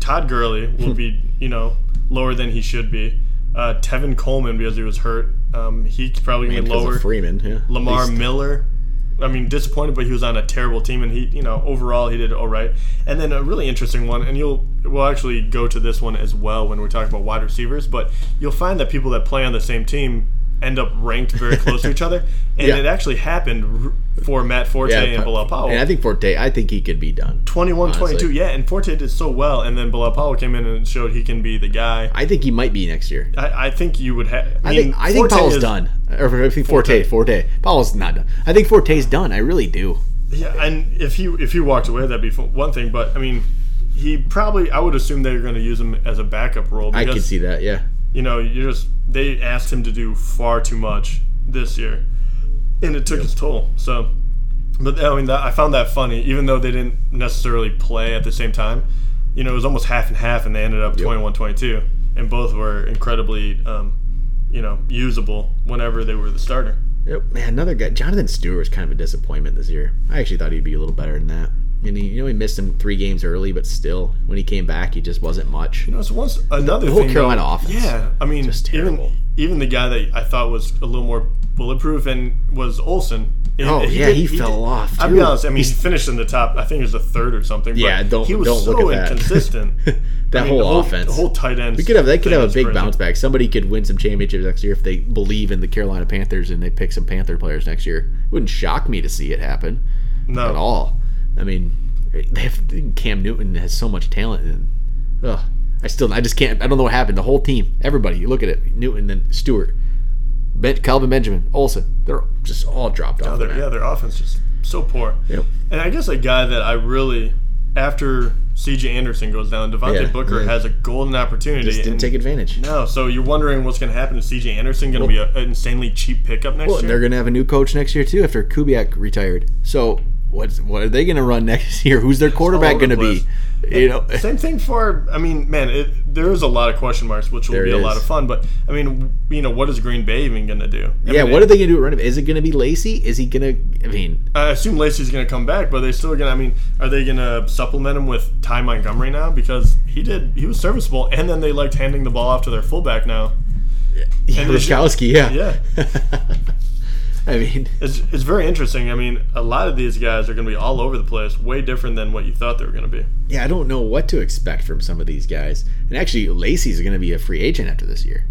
C: Todd Gurley will be, you know, lower than he should be. Uh, Tevin Coleman because he was hurt, um, he's probably gonna be lower.
B: Freeman. Yeah,
C: Lamar. Miller. I mean, disappointed, but he was on a terrible team, and he, you know, overall he did all right. And then a really interesting one, and you'll we'll actually go to this one as well when we're talking about wide receivers. But you'll find that people that play on the same team end up ranked very close to each other, and
B: Yeah.
C: it actually happened for Matt Forte and
B: Pa-
C: Bilal Powell.
B: And I think Forte. I think he could be done.
C: 21 22, yeah, and Forte did so well, and then Bilal Powell came in and showed he can be the guy.
B: I think he might be next year.
C: I, I think you would have.
B: I think I think Powell's done. Or I think Forte. Forte. Powell's not done. I think Forte's done. I really do.
C: Yeah, and if he if he walked away, that'd be one thing. But I mean, he probably I would assume they're going to use him as a backup role.
B: I could see that. Yeah.
C: You know, you just they asked him to do far too much this year, and it took its toll. So, but I mean, that, I found that funny, even though they didn't necessarily play at the same time. You know, it was almost half and half, and they ended up 21-22, and both were incredibly, um, you know, usable whenever they were the starter.
B: Yep. Man, another guy. Jonathan Stewart was kind of a disappointment this year. I actually thought he'd be a little better than that. And he, you know, he missed him three games early, but still, when he came back, he just wasn't much.
C: You know, so once another
B: the whole
C: thing, though-
B: Carolina offense,
C: Yeah, I mean,
B: just
C: even
B: terrible.
C: even the guy that I thought was a little more bulletproof and was Olsen.
B: Oh, yeah, he fell off,
C: I'll be honest. I mean, he finished in the top. I think it was the third or something. but
B: Yeah, don't-
C: He was
B: don't
C: so
B: look at that.
C: inconsistent.
B: That
C: I mean,
B: whole
C: the
B: offense.
C: the whole tight end.
B: We could have they could have a big bounce back. Somebody could win some championships next year if they believe in the Carolina Panthers and they pick some Panther players next year. It wouldn't shock me to see it happen
C: No,
B: at all. I mean, they have Cam Newton has so much talent and ugh, I still I just can't I don't know what happened. The whole team, everybody, you look at it, Newton and Stewart, ben, Kelvin Benjamin, Olsen. They're just all dropped off. the
C: yeah, their offense is so poor.
B: Yep.
C: And I guess a guy that I really, after C.J. Anderson goes down, Devontae
B: Yeah,
C: Booker
B: yeah.
C: has a golden opportunity.
B: Just didn't take advantage.
C: No, so you're wondering what's going to happen to C.J. Anderson? Going to be a, an insanely cheap pickup next
B: Well,
C: year?
B: they're going to have a new coach next year too after Kubiak retired. So what's what are they going to run next year? Who's their quarterback going to be? You know, eh.
C: Same thing for, I mean, man, it, there is a lot of question marks, which will
B: There
C: be a lot of fun. But I mean, you know, what is Green Bay even going to do? I
B: yeah.
C: mean,
B: What are they going to do at running? back? Is it going to be Lacy? Is he going to? I mean,
C: I assume Lacy's going to come back, but they still going to. I mean, are they going to supplement him with Ty Montgomery now because he did he was serviceable, and then they liked handing the ball off to their fullback now.
B: yeah,
C: And they should-
B: Ripkowski, yeah,
C: Yeah.
B: I mean,
C: It's, it's very interesting. I mean, a lot of these guys are going to be all over the place, way different than what you thought they were going to be.
B: yeah, I don't know what to expect from some of these guys. And actually, Lacy's going to be a free agent after this year.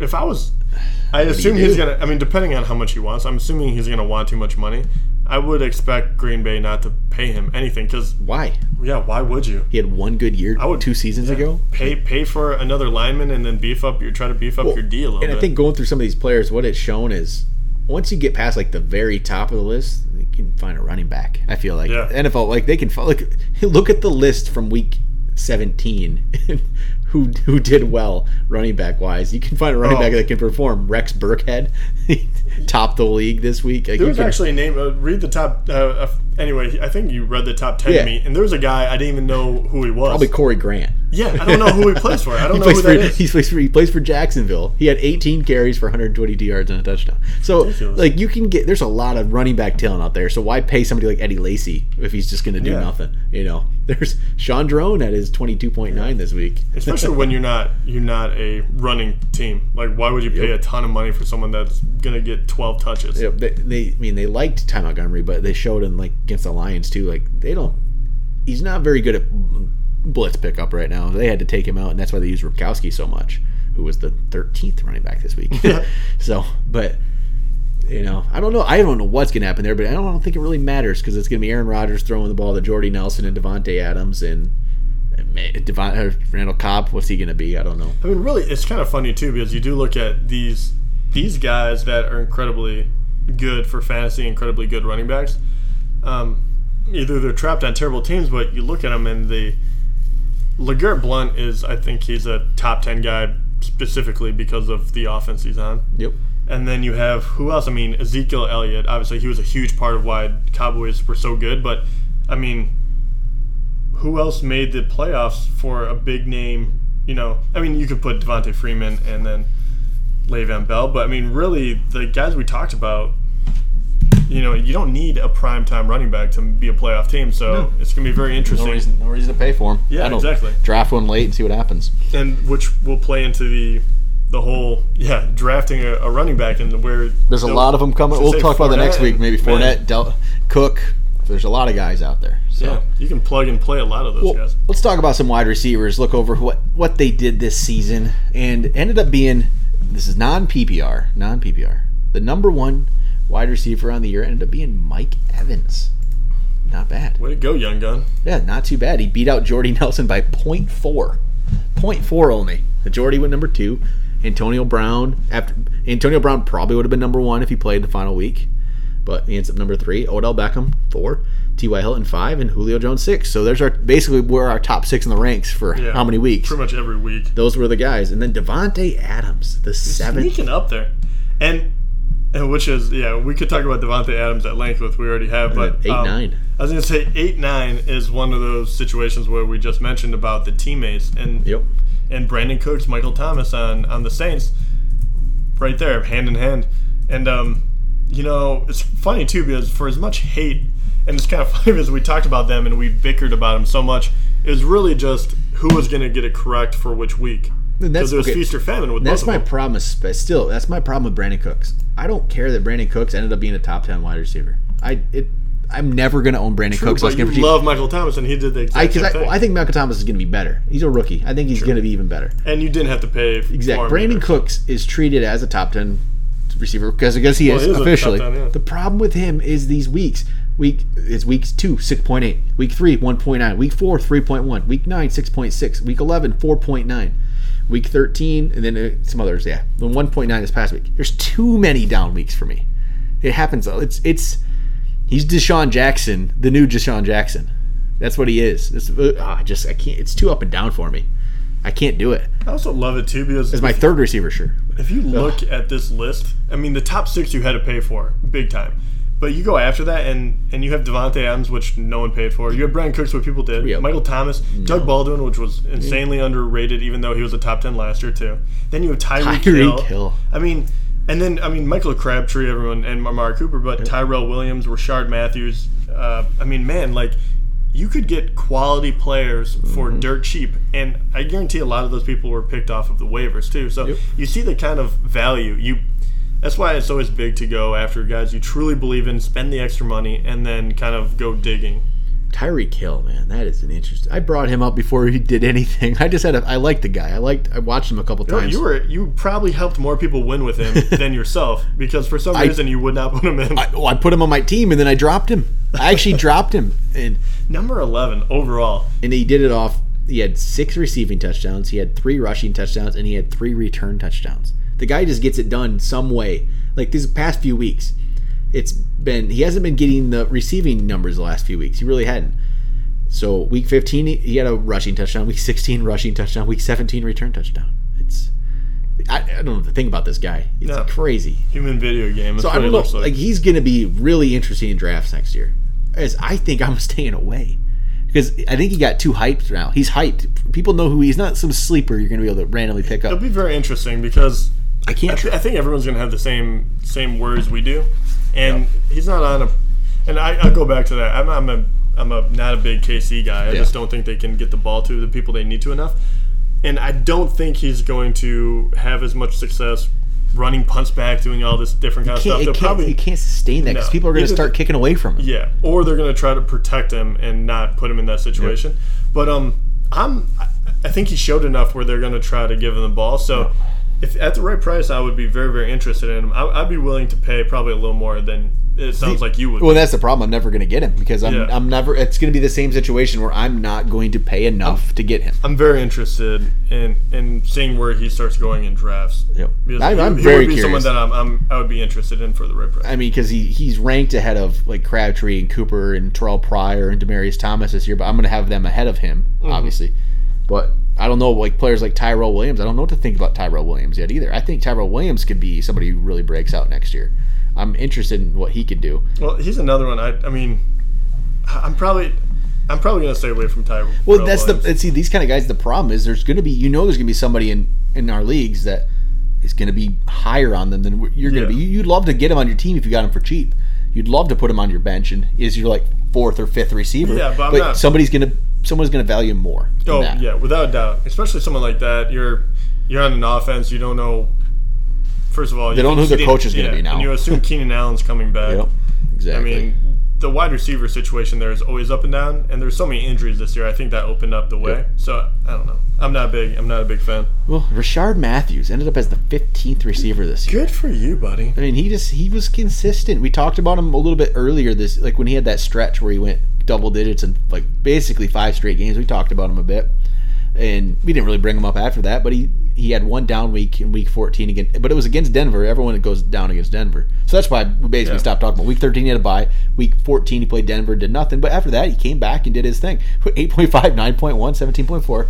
C: If I was, I assume he's going to, I mean, depending on how much he wants, I'm assuming he's going to want too much money. I would expect Green Bay not to pay him anything because,
B: Why?
C: yeah, why would you?
B: He had one good year
C: I would-
B: two seasons ago.
C: Pay pay for another lineman and then beef up your try to beef up your D a little
B: And
C: bit.
B: I think going through some of these players, what it's shown is once you get past like the very top of the list, you can find a running back. I feel like
C: Yeah.
B: NFL like they can fo- like look at the list from week 17 who who did well running back wise. You can find a running
C: Oh.
B: back that can perform. Rex Burkhead he topped the league this week. Like,
C: there
B: you
C: was
B: can-
C: actually a name. Uh, read the top. Uh, uh, anyway, I think you read the top ten
B: Yeah.
C: to me, and there was a guy I didn't even know who he was.
B: probably Corey Grant.
C: yeah, I don't know who he plays for. I don't
B: He
C: know
B: plays
C: who
B: for
C: that is.
B: he plays for he plays for Jacksonville. He had 18 carries for 122 yards and a touchdown. So
C: Ridiculous.
B: like you can get there's a lot of running back talent out there. So why pay somebody like Eddie Lacy if he's just going to do
C: Yeah.
B: nothing? You know, there's Sean Drone at his 22.9 this week.
C: Especially when you're not you're not a running team. Like, why would you pay
B: Yep.
C: a ton of money for someone that's gonna get 12 touches?
B: Yeah, they, they I mean they liked Ty Montgomery, but they showed him like against the Lions too. Like they don't. He's not very good at blitz pickup right now. They had to take him out, and that's why they used Ripkowski so much, who was the 13th running back this week. so, but you know, I don't know. I don't know what's gonna happen there, but I don't, I don't think it really matters because it's gonna be Aaron Rodgers throwing the ball to Jordy Nelson and Davante Adams and. Devon, uh, Randall Cobb, what's he going to be? I don't know.
C: I mean, really, it's kind of funny too because you do look at these these guys that are incredibly good for fantasy, incredibly good running backs. Um, either they're trapped on terrible teams, but you look at them and the LeGarrette Blount is, I think, he's a top ten guy specifically because of the offense he's on.
B: Yep.
C: And then you have who else? I mean, Ezekiel Elliott. Obviously, he was a huge part of why Cowboys were so good. But I mean, who else made the playoffs for a big name? You know, I mean, you could put Devonta Freeman and then Le'Veon Bell. But I mean, really, the guys we talked about. You know, you don't need a prime time running back to be a playoff team. So it's going to be very interesting.
B: No reason, no reason to pay for him.
C: Yeah,
B: I don't-
C: exactly.
B: Draft one late and see what happens.
C: and which will play into the the whole yeah drafting a, a running back and where
B: There's a lot of them coming. We'll
C: say
B: talk about the next week. Maybe
C: and-
B: Fournette, Del- Cook. There's a lot of guys out there. So.
C: Yeah, you can plug and play a lot of those
B: Well,
C: guys.
B: let's talk about some wide receivers. Look over what what they did this season, and ended up being this is non PPR, non PPR. The number one wide receiver on the year ended up being Mike Evans. Not bad.
C: Way to go, young gun.
B: Yeah, not too bad. He beat out Jordy Nelson by 0.4. 0.4 only. The Jordy went number two. Antonio Brown after Antonio Brown probably would have been number one if he played the final week, but he ends up number three. Odell Beckham four, T.Y. Hilton five, and Julio Jones six. So there's our basically we're our top six in the ranks for
C: Yeah.
B: how many weeks?
C: Pretty much every week.
B: Those were the guys, and then Davante Adams, the seventh.
C: Sneaking up there, and and which is yeah, we could talk about Davante Adams at length, with we already have. But
B: eight
C: um,
B: nine.
C: I was gonna say eight nine is one of those situations where we just mentioned about the teammates and
B: Yep.
C: and Brandin Cooks, Michael Thomas on on the Saints, right there, hand in hand. And um, you know, it's funny too because for as much hate, and it's kind of funny because we talked about them and we bickered about them so much, it was really just who was going to get it correct for which week. Because it was
B: okay.
C: feast or famine with
B: That's my problem. But still, that's my problem with Brandin Cooks. I don't care that Brandin Cooks ended up being a top ten wide receiver. I it. I'm never gonna own Brandon
C: True,
B: Cooks.
C: but you love Michael Thomas, and he did the exact
B: I,
C: same
B: I,
C: thing.
B: I think Michael Thomas is going to be better. He's a rookie. I think he's going to be even better.
C: and you didn't have to pay for
B: Exactly. Brandon
C: either.
B: Cooks is treated as a top ten receiver because because he
C: Well,
B: is
C: he is
B: officially.
C: 10, yeah.
B: The problem with him is these weeks. Week is week two, six point eight. Week three, one point nine. Week four, three point one. Week nine, six point six. Week 11, 4.9. Week thirteen, and then uh, some others. Yeah, point nine this past week. There's too many down weeks for me. It happens. though. It's it's he's DeSean Jackson, the new DeSean Jackson. That's what he is. It's, uh, ah, I just I can't. It's too up and down for me. I can't do it.
C: I also love it too because
B: It's my third receiver, sure.
C: If you look at this list, I mean, the top six you had to pay for big time. But you go after that, and and you have Davante Adams, which no one paid for. You have Brian Cooks, what people did.
B: Yeah.
C: Michael Thomas, Doug Baldwin, which was insanely underrated, even though he was a top ten last year too. Then you have Tyreek
B: Tyreek
C: Hill.
B: Hill.
C: I mean, and then I mean Michael Crabtree, everyone, and Amari Cooper, but Tyrell Williams, Rishard Matthews. Uh, I mean, man, like you could get quality players for
B: Mm-hmm.
C: dirt cheap, and I guarantee a lot of those people were picked off of the waivers too. So
B: Yep.
C: you see the kind of value you. That's why it's always big to go after guys you truly believe in, spend the extra money, and then kind of go digging.
B: Tyreek Hill, man, that is an interesting. I brought him up before he did anything. I just had a. I liked the guy. I liked. I watched him a couple
C: You, know,
B: times.
C: you were you probably helped more people win with him than yourself because for some
B: I-
C: reason you would not put him in.
B: I, well, I put him on my team and then I dropped him. I actually dropped him, and
C: Number eleven overall.
B: and he did it off. He had six receiving touchdowns. He had three rushing touchdowns, and he had three return touchdowns. The guy just gets it done some way. Like these past few weeks, it's been he hasn't been getting the receiving numbers the last few weeks. He really hadn't. So week 15, he- had a rushing touchdown. Week 16, rushing touchdown. Week 17, return touchdown. It's I, I don't know the thing about this guy. It's
C: No.
B: crazy.
C: Human video game. That's
B: So I don't know. Like,
C: like.
B: he's going to be really interesting in drafts next year. As I think I'm staying away because I think he got too hyped now. He's hyped. People know who he, he's not some sleeper you're going to be able to randomly pick up.
C: It'll be very interesting because
B: I
C: I,
B: can't.
C: th- I think everyone's gonna have the same same worries we do, and he's not on a. And I, I'll go back to that. I'm, I'm a I'm a not a big KC guy. I
B: Yeah.
C: just don't think they can get the ball to the people they need to enough, and I don't think he's going to have as much success running punts back, doing all this different kind of stuff.
B: it
C: They'll probably
B: he can't sustain that because
C: No.
B: people are going to start kicking away from him.
C: Yeah, or they're going to try to protect him and not put him in that situation. But um, I'm I- I think he showed enough where they're going to try to give him the ball. So if at the right price, I would be very very interested in him. I, I'd be willing to pay probably a little more than it sounds like you would.
B: Well,
C: be.
B: that's the problem. I'm never going to get him because I'm,
C: Yeah.
B: I'm never. It's going to be the same situation where I'm not going to pay enough to get him.
C: I'm very interested in in seeing where he starts going in drafts.
B: Yep. I'm-
C: he,
B: I'm
C: he
B: very
C: would be someone
B: curious.
C: that I'm, I'm I would be interested in for the right price.
B: I mean, because he, he's ranked ahead of like Crabtree and Cooper and Terrelle Pryor and Demaryius Thomas this year, but I'm going to have them ahead of him,
C: Mm-hmm.
B: obviously. But I don't know, like players like Tyrell Williams. I don't know what to think about Tyrell Williams yet either. I think Tyrell Williams could be somebody who really breaks out next year. I'm interested in what he could do.
C: Well, he's another one. I I mean, I'm probably I'm probably going to stay away from Tyrell.
B: Well, that's
C: Williams.
B: the see these kind of guys. The problem is there's going to be you know there's going to be somebody in in our leagues that is going to be higher on them than you're going to
C: Yeah.
B: be. You'd love to get him on your team if you got him for cheap. You'd love to put him on your bench and is your like fourth or fifth receiver.
C: Yeah, but I'm not-
B: somebody's going to someone's going to value more. than
C: Oh
B: that.
C: yeah, without a doubt. Especially someone like that. You're you're on an offense. You don't know. First of all,
B: They don't know who their coach is gonna be now.
C: And you assume Keenan Allen's coming back.
B: Yep.
C: I mean, the wide receiver situation there is always up and down, and there's so many injuries this year. I think that opened up the way.
B: Yep.
C: So I don't know. I'm not big. I'm not a big fan.
B: well, Rishard Matthews ended up as the 15th receiver this year.
C: Good for you, buddy.
B: I mean, he just he was consistent. We talked about him a little bit earlier. This like when he had that stretch where he went double digits and like basically five straight games. We talked about him a bit, and we didn't really bring him up after that. But he he had one down week in week 14 again, but it was against Denver. Everyone goes down against Denver, so that's why we basically
C: Yeah.
B: stopped talking about week 13. He had a bye. Week 14 he played Denver, did nothing. But after that he came back and did his thing. 8.5, 9.1, 17.4,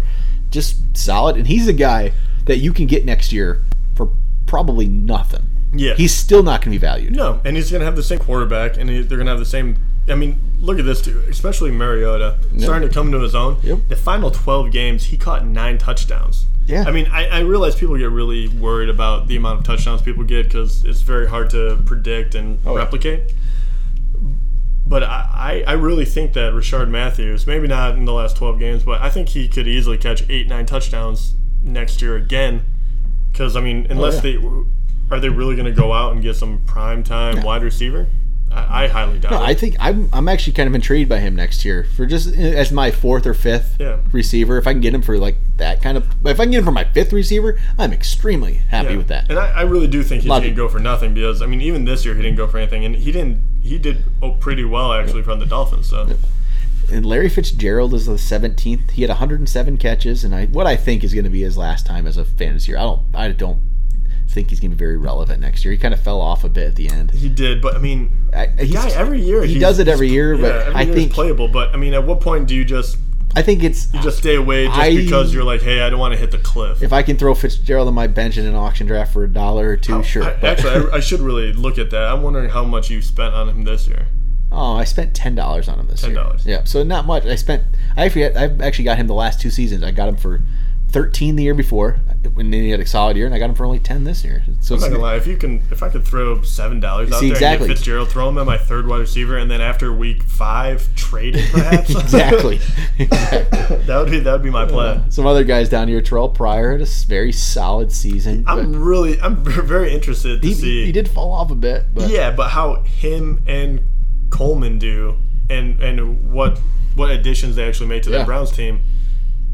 B: just solid. And he's a guy that you can get next year for probably nothing.
C: Yeah.
B: He's still not going to be valued.
C: No, and he's going to have the same quarterback, and he, they're going to have the same. I mean, look at this too, especially Mariota starting to come to his own.
B: Yep.
C: The final 12 games, he caught nine touchdowns.
B: Yeah.
C: I mean, I, I realize people get really worried about the amount of touchdowns people get because it's very hard to predict and
B: Oh, yeah.
C: replicate. But I, I really think that Rishard Matthews, maybe not in the last 12 games, but I think he could easily catch eight, nine touchdowns next year again. Because I mean, unless oh,
B: yeah.
C: they are they really going to go out and get some prime time wide receiver? I, I highly doubt
B: No,
C: it.
B: I think I'm I'm actually kind of intrigued by him next year for just eh, as my fourth or fifth
C: Yeah.
B: receiver. If I can get him for like that kind of, if I can get him for my fifth receiver, I'm extremely happy
C: Yeah.
B: with that.
C: And I, I really do think he's going to go for nothing because I mean, even this year he didn't go for anything, and he didn't. He did oh, pretty well actually from the Dolphins. So
B: And Larry Fitzgerald is the 17th. He had 107 catches, and I what I think is going to be his last time as a fantasy. I don't I don't think he's going to be very relevant next year. He kind of fell off a bit at the end.
C: he did, but I mean,
B: I, he's,
C: guy every year
B: he does it every year,
C: yeah,
B: but
C: every
B: I
C: year
B: think
C: he's playable. But I mean, at what point do you just
B: I think it's
C: you just stay away just
B: I-
C: because you're like, hey, I don't want to hit the cliff?
B: if I can throw Fitzgerald on my bench in an auction draft for a dollar or two, sure.
C: I,
B: but-
C: actually, I, I should really look at that. I'm wondering how much you spent on him this year.
B: Oh, I spent ten dollars on him this year.
C: $10.
B: Yeah, so not much. I spent. I actually, I've actually got him the last two seasons. I got him for thirteen the year before, when he had a solid year, and I got him for only ten this year. So
C: I'm not gonna lie. If you can, if I could throw seven dollars out
B: See,
C: there
B: exactly.
C: and get Fitzgerald, throw him at my third wide receiver, and then after week five, trade it perhaps.
B: exactly. exactly.
C: that would be that would be my plan.
B: Some other guys down here, Terrelle Pryor had a very solid season.
C: I'm really, I'm very interested to
B: he,
C: see.
B: he did fall off a bit, but
C: Yeah, but how him and Coleman do, and and what what additions they actually made to
B: Yeah.
C: the Browns team.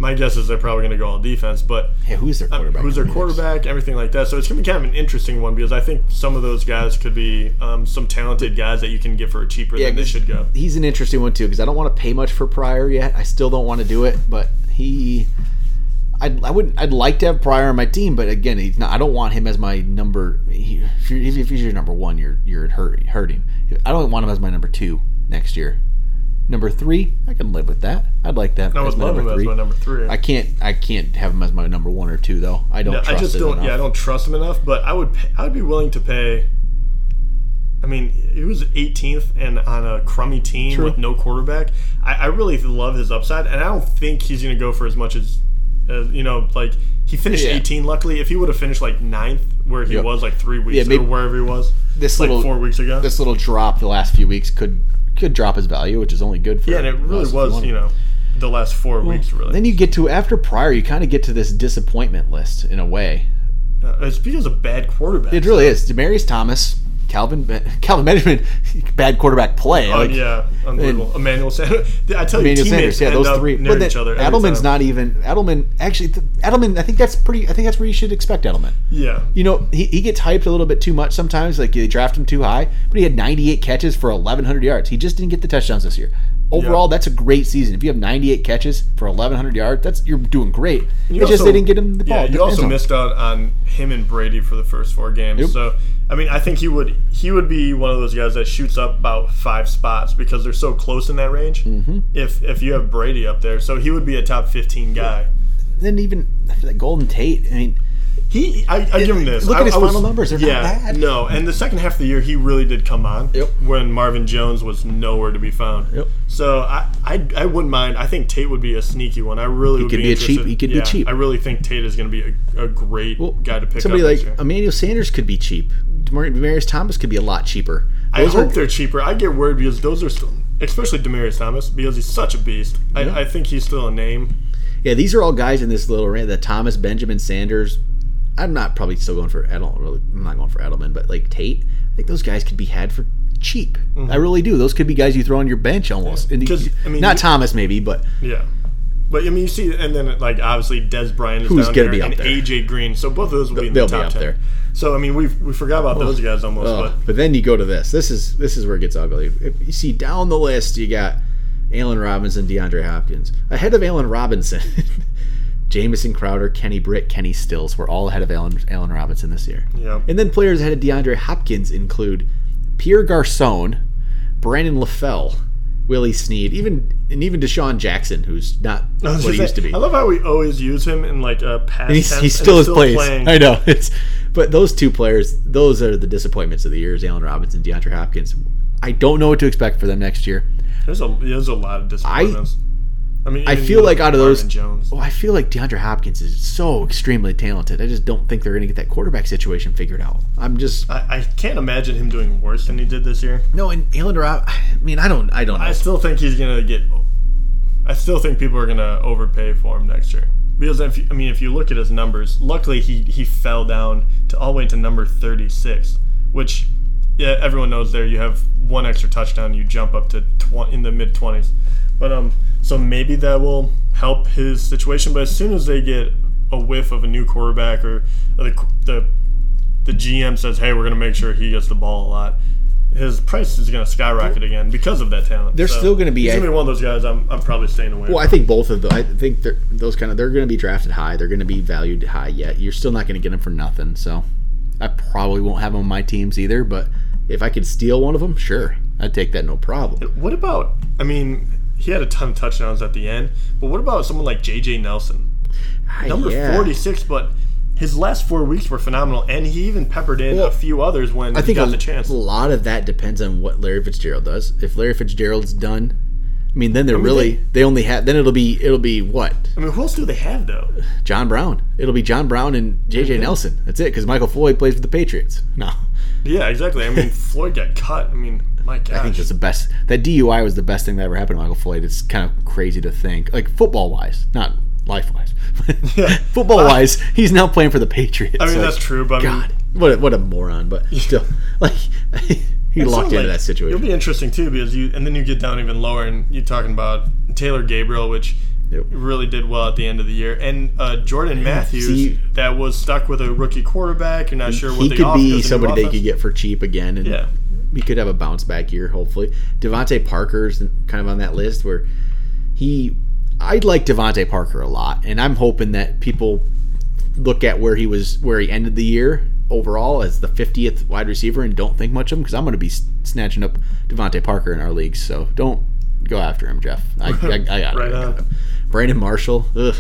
C: My guess is they're probably going to go all defense, but
B: yeah, who's their
C: uh,
B: quarterback?
C: who's their quarterback, everything like that. So it's going to be kind of an interesting one because I think some of those guys could be um, some talented guys that you can get for cheaper
B: Yeah,
C: than they should go.
B: He's an interesting one too because I don't want to pay much for Pryor yet. I still don't want to do it, but he. I'd, I wouldn't. I'd like to have Pryor on my team, but again, he's not. I don't want him as my number. He, if, if he's your number one, you're you're hurt, hurting. I don't want him as my number two next year. Number three, I can live with that. I'd like that
C: I
B: as
C: would
B: my
C: love
B: number
C: him
B: three.
C: as my number three.
B: I can't. I can't have him as my number one or two though. I don't.
C: No,
B: trust
C: I just don't.
B: enough.
C: Yeah, I don't trust him enough. But I would. I would be willing to pay. I mean, he was 18th and on a crummy team
B: True.
C: with no quarterback. I, I really love his upside, and I don't think he's going to go for as much as, uh, you know, like he finished
B: Yeah.
C: 18. Luckily, if he would have finished like ninth, where he
B: Yep.
C: was like three weeks
B: Yeah, maybe-
C: or wherever he was,
B: This
C: like
B: little
C: four weeks ago.
B: this little drop the last few weeks could could drop his value, which is only good for
C: yeah, and it really was, you know, the last four weeks really.
B: Then you get to after Pryor, you kind of get to this disappointment list in a way.
C: Uh, it's because of bad quarterback.
B: It really is. Demaryius Thomas, Kelvin Kelvin Benjamin, bad quarterback play.
C: Oh
B: like,
C: yeah, unbelievable. Emmanuel Sanders. I tell you,
B: Emmanuel
C: teammates
B: Sanders, yeah, those three.
C: near
B: But then
C: each other.
B: Edelman's not even Edelman. Actually, Edelman. I think that's pretty. I think that's where you should expect Edelman.
C: Yeah.
B: You know, he, he gets hyped a little bit too much sometimes. Like they draft him too high, but he had 98 catches for 1,100 yards. He just didn't get the touchdowns this year. Overall, that's a great season. If you have 98 catches for 1,100 yards, that's you're doing great.
C: You
B: it's just they didn't get him the ball.
C: Yeah, you also missed out on him and Brady for the first four games.
B: Yep.
C: So I mean, I think he would he would be one of those guys that shoots up about five spots because they're so close in that range. Mm-hmm. If if you have Brady up there, so he would be a top fifteen guy.
B: Then even that Golden Tate. I mean,
C: He, I, I give him this.
B: Look
C: I-
B: at his
C: I was-
B: final numbers. They're not
C: yeah,
B: bad.
C: No, and the second half of the year, he really did come on.
B: Yep.
C: When Marvin Jones was nowhere to be found.
B: Yep.
C: So I, I, I wouldn't mind. I think Tate would be a sneaky one. I really would
B: could be a cheap- he could be cheap.
C: I really think Tate is going to be a, a great guy to pick
B: somebody
C: up.
B: like. Emmanuel Sanders could be cheap. Demar- Demaryius Thomas could be a lot cheaper.
C: I hope
B: are
C: they're cheaper. I get worried because those are still, especially Demaryius Thomas, because he's such a beast.
B: Yeah.
C: I, I think he's still a name.
B: yeah. These are all guys in this little range. The Thomas, Benjamin, Sanders. I'm not probably still going for Edel. Really, I'm not going for Edelman, but like Tate. I think those guys could be had for cheap. I really do. Those could be guys you throw on your bench almost.
C: Mm-hmm.
B: you-
C: I mean,
B: not
C: you-
B: Thomas maybe, but
C: Yeah. But I mean, you see, and then like obviously Dez Bryant is
B: Who's
C: down there,
B: be up
C: and
B: there?
C: AJ Green. So both of those will be in
B: They'll
C: the
B: be
C: top
B: up
C: ten.
B: there.
C: So I mean, we we forgot about those guys almost,
B: Ugh.
C: but
B: but then you go to this. This is this is where it gets ugly. If you see down the list, you got Allen Robinson, DeAndre Hopkins ahead of Allen Robinson. Jamison Crowder, Kenny Britt, Kenny Stills were all ahead of Allen, Allen Robinson this year.
C: yeah.
B: And then players ahead of DeAndre Hopkins include Pierre Garcon, Brandon LaFell, Willie Snead, even and even DeSean Jackson, who's not what he
C: gonna
B: used to be.
C: I love how we always use him in like a past
B: he's,
C: tense,
B: he
C: and
B: still
C: he's
B: is plays.
C: playing.
B: I know. It's but those two players, those are the disappointments of the years. Allen Robinson, DeAndre Hopkins. I don't know what to expect for them next year.
C: There's a there's a lot of disappointments. I, mean,
B: I feel like out of those,
C: Jones.
B: well, I feel like DeAndre Hopkins is so extremely talented. I just don't think they're going to get that quarterback situation figured out. I'm just
C: I, I can't imagine him doing worse than he did this year.
B: no. And Rob, I mean, I don't, I don't know.
C: I still think he's gonna get. I still think people are gonna overpay for him next year. Because if you, I mean, if you look at his numbers, luckily he he fell down to all the way to number 36, which yeah, everyone knows there you have one extra touchdown, you jump up to tw- in the mid 20s. But um, so maybe that will help his situation. But as soon as they get a whiff of a new quarterback or the the, the GM says, hey, we're going to make sure he gets the ball a lot. His price is going to skyrocket again because of that talent.
B: They're still gonna be-
C: He's going to be one of those guys. I'm, I'm probably staying away.
B: Well, I think both of them. I think those kind of they're going to be drafted high. They're going to be valued high. Yet you're still not going to get them for nothing. So I probably won't have them on my teams either. But if I could steal one of them, sure, I'd take that no problem.
C: What about? I mean, he had a ton of touchdowns at the end, but what about someone like J.J. Nelson, ah, number
B: Yeah.
C: 46? But his last four weeks were phenomenal, and he even peppered in
B: Well,
C: a few others when
B: I
C: he
B: think
C: got
B: a,
C: the chance.
B: a lot of that depends on what Larry Fitzgerald does. If Larry Fitzgerald's done, I mean, then they're
C: mean,
B: really they, only have. Then it'll be it'll be what
C: I mean, who else do they have though?
B: John Brown. It'll be John Brown and J.J. Mm-hmm. Nelson. That's it. Because Michael Floyd plays for the Patriots. No,
C: Yeah, exactly. I mean, Floyd got cut. I mean, my gosh.
B: I think that's the best. That DUI was the best thing that ever happened to Michael Floyd. It's kind of crazy to think, like football wise, not life wise.
C: Yeah.
B: football wise, he's now playing for the Patriots.
C: I mean,
B: Like,
C: that's true, but I mean,
B: God, what a, what a moron! But still, like he locked into
C: like-
B: that situation.
C: It'll be interesting too because you, and then you get down even lower, and you're talking about Taylor Gabriel, which
B: Yep.
C: really did well at the end of the year, and uh, Jordan Matthews
B: see-
C: that was stuck with a rookie quarterback. You're not sure what
B: he could be somebody they could get for cheap again, and
C: Yeah.
B: He could have a bounce back year. Hopefully, DeVante Parker's kind of on that list where he. I'd like DeVante Parker a lot, and I'm hoping that people look at where he was, where he ended the year overall as the 50th wide receiver, and don't think much of him because I'm going to be snatching up DeVante Parker in our leagues. So don't go after him, Jeff. I, I, I got
C: Right
B: it. Got him. Brandon Marshall. Ugh.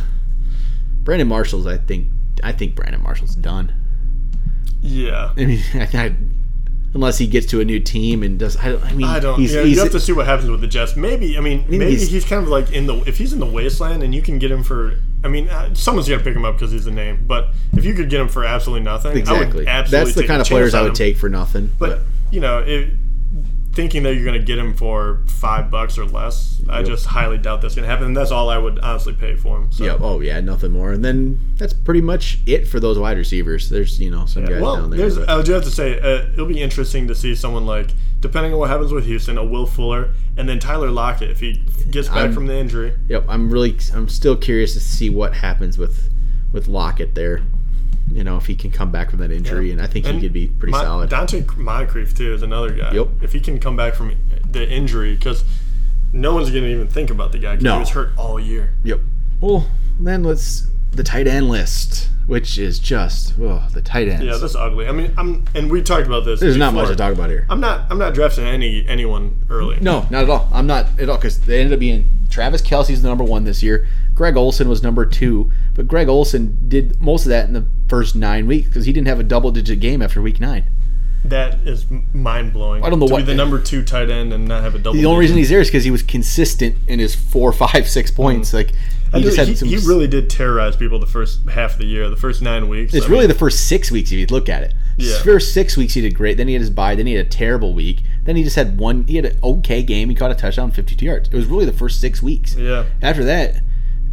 B: Brandon Marshall's. I think. I think Brandon Marshall's done.
C: Yeah.
B: I mean, I, I, unless he gets to a new team and does. I, I mean,
C: I don't.
B: He's,
C: yeah,
B: he's,
C: you have to see what happens with the Jets. Maybe. I mean, maybe
B: he's-
C: he's, kind of like in the. If he's in the wasteland and you can get him for. I mean, uh, someone's gonna pick him up because he's a name. But if you could get him for absolutely nothing,
B: exactly.
C: absolutely
B: That's the kind of players I would
C: him.
B: take for nothing.
C: But you know, it, thinking that you're going to get him for five bucks or less, I
B: Yep.
C: just highly doubt that's going to happen. And that's all I would honestly pay for him. So.
B: yeah. Oh yeah. Nothing more. And then that's pretty much it for those wide receivers. There's you know some guys
C: Well,
B: down there.
C: there's.
B: but-
C: I do have to say, uh, it'll be interesting to see someone like, depending on what happens with Houston, a Will Fuller, and then Tyler Lockett if he gets back
B: I'm-
C: from the injury.
B: Yep, I'm really, I'm still curious to see what happens with, with Lockett there. You know, if he can come back from that injury, and I think he could be pretty
C: Mon-
B: solid.
C: Donte Moncrief too is another guy.
B: Yep.
C: If he can come back from the injury, because no one's going to even think about the guy because
B: No.
C: he was hurt all year.
B: Yep. Well, then let's the tight end list, which is just oh the tight ends.
C: Yeah, that's ugly. I mean, I'm and we talked about this.
B: There's not much to talk about here.
C: I'm not. I'm not drafting any anyone early.
B: No, not at all. I'm not at all because they ended up being Travis Kelce's the number one this year. Greg Olsen was number two, but Greg Olsen did most of that in the first nine weeks because he didn't have a double digit game after week nine.
C: That is mind blowing.
B: I don't know
C: to
B: what-
C: be the number two tight end and not have a double.
B: The only
C: digit.
B: reason he's there is because he was consistent in his four, five, six mm-hmm. points. Like he just had
C: he,
B: some.
C: he really did terrorize people the first half of the year, the first nine weeks.
B: It's
C: I
B: really
C: mean,
B: the first six weeks if you look at it.
C: Yeah.
B: His first six weeks he did great. Then he had his bye. Then he had a terrible week. Then he just had one. He had an okay game. He caught a touchdown, fifty-two yards. It was really the first six weeks.
C: yeah.
B: After that,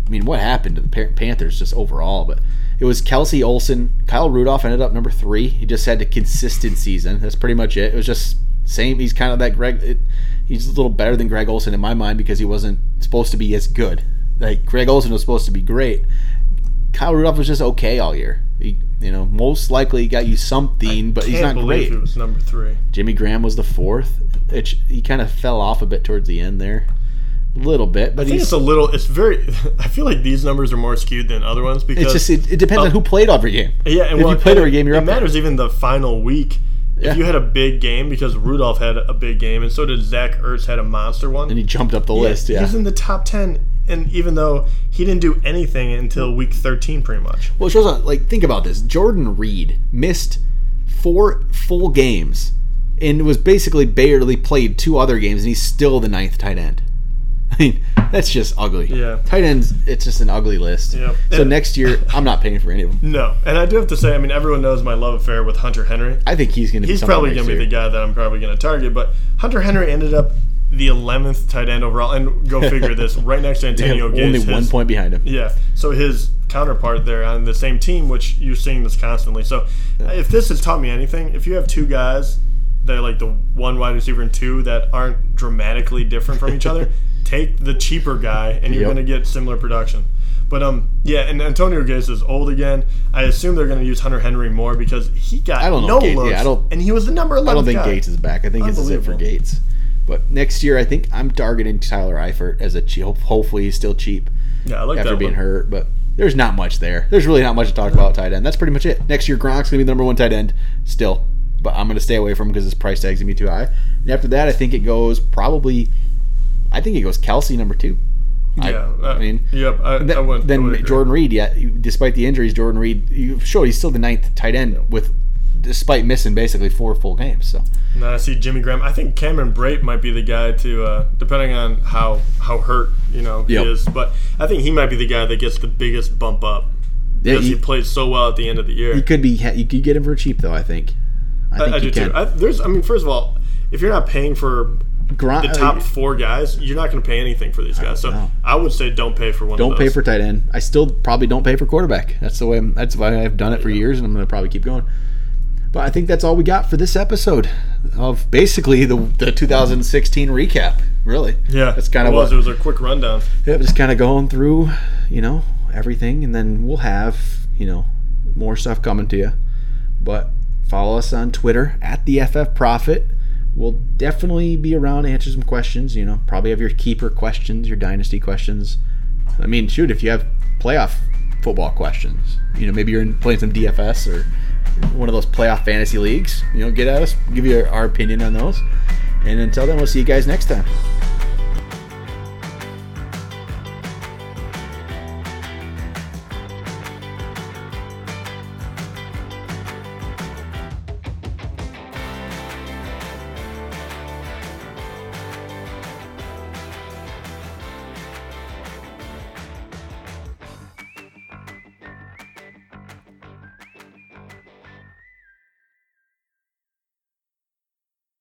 B: I mean, what happened to the Panthers just overall? But it was Kelce Olsen. Kyle Rudolph ended up number three. He just had a consistent season. That's pretty much it. It was just same. He's kind of that Greg. It, he's a little better than Greg Olsen in my mind because he wasn't supposed to be as good. Like Greg Olsen was supposed to be great. Kyle Rudolph was just okay all year. He, you know, most likely got you something, but he's not great.
C: He was number three.
B: Jimmy Graham was the fourth. It, he kind of fell off a bit towards the end there, little bit. But
C: I think
B: he's
C: it's a little. It's very. I feel like these numbers are more skewed than other ones because
B: It's just it, it depends
C: Uh,
B: on who played every game.
C: Yeah, and
B: if
C: well,
B: you played every game, you're
C: it
B: up there.
C: matters even the final week.
B: Yeah.
C: If you had a big game because Rudolph had a big game, and so did Zach Ertz had a monster one.
B: And he jumped up the
C: Yeah,
B: list. Yeah.
C: he's in the top ten, and even though he didn't do anything until week thirteen, pretty much.
B: well, it shows on, like think about this. Jordan Reed missed four full games and was basically barely played two other games, and he's still the ninth tight end. I mean, that's just ugly.
C: Yeah.
B: Tight ends, it's just an ugly list.
C: Yeah.
B: So
C: And-
B: next year, I'm not paying for any of them.
C: No, and I do have to say, I mean, everyone knows my love affair with Hunter Henry.
B: I think he's going to.
C: He's probably going to be the guy that I'm probably going to target. But Hunter Henry ended up the 11th tight end overall. And go figure this right next to Antonio
B: Yeah,
C: Gates.
B: only
C: his-
B: one point behind him.
C: Yeah. So his counterpart there on the same team, which you're seeing this constantly. So if this has taught me anything, if you have two guys that are like the one wide receiver and two that aren't dramatically different from each other, take the cheaper guy and you're
B: Yep.
C: going to get similar production. But um, yeah, and Antonio Gates is old again. I assume they're going to use Hunter Henry more because he got
B: I don't know,
C: no
B: Gates-
C: looks,
B: yeah, I don't-
C: and he was the number eleven.
B: I don't think
C: guy.
B: Gates is back. I think this is it for Gates. But next year, I think I'm targeting Tyler Eifert as a cheap. Hopefully, he's still cheap
C: Yeah, I like
B: after
C: that
B: being
C: one.
B: hurt. But there's not much there. There's really not much to talk about tight end. That's pretty much it. Next year, Gronk's gonna be the number one tight end still, but I'm gonna stay away from him because his price tag's gonna be too high. And after that, I think it goes probably. I think it goes Kelce number two. I-
C: Yeah, uh,
B: I mean,
C: yep. I,
B: Th-
C: I I
B: then. Jordan Reed, yeah, despite the injuries, Jordan Reed, you showed he's still the ninth tight end with, despite missing basically four full games. So
C: No, I see Jimmy Graham. I think Cameron Brate might be the guy to, uh, depending on how how hurt you know
B: Yep.
C: he is. But I think he might be the guy that gets the biggest bump up
B: yeah,
C: because he,
B: he,
C: played so well at the end of the year.
B: he could be. You could get him for cheap though. I think. I think
C: I, I do
B: can.
C: too. I, there's, I mean, first of all, if you're not paying for The uh, top four guys, you're not going to pay anything for these guys. So
B: know.
C: I would say don't pay for one.
B: don't pay for tight end. I still probably don't pay for quarterback. That's the way. I'm, that's why I've done it for years, and I'm going to probably keep going. But I think that's all we got for this episode of basically the the 2016 recap. Really,
C: Yeah,
B: that's kind
C: it
B: of
C: was.
B: what.
C: It was a quick rundown.
B: Yeah, just kind of going through, you know, everything, and then we'll have, you know, more stuff coming to you. But follow us on Twitter at the FF Prophet. We'll definitely be around to answer some questions. You know, probably have your keeper questions, your dynasty questions. I mean, shoot, if you have playoff football questions, you know, maybe you're in, playing some DFS or one of those playoff fantasy leagues. You know, get at us, give you our, our opinion on those. And until then, we'll see you guys next time.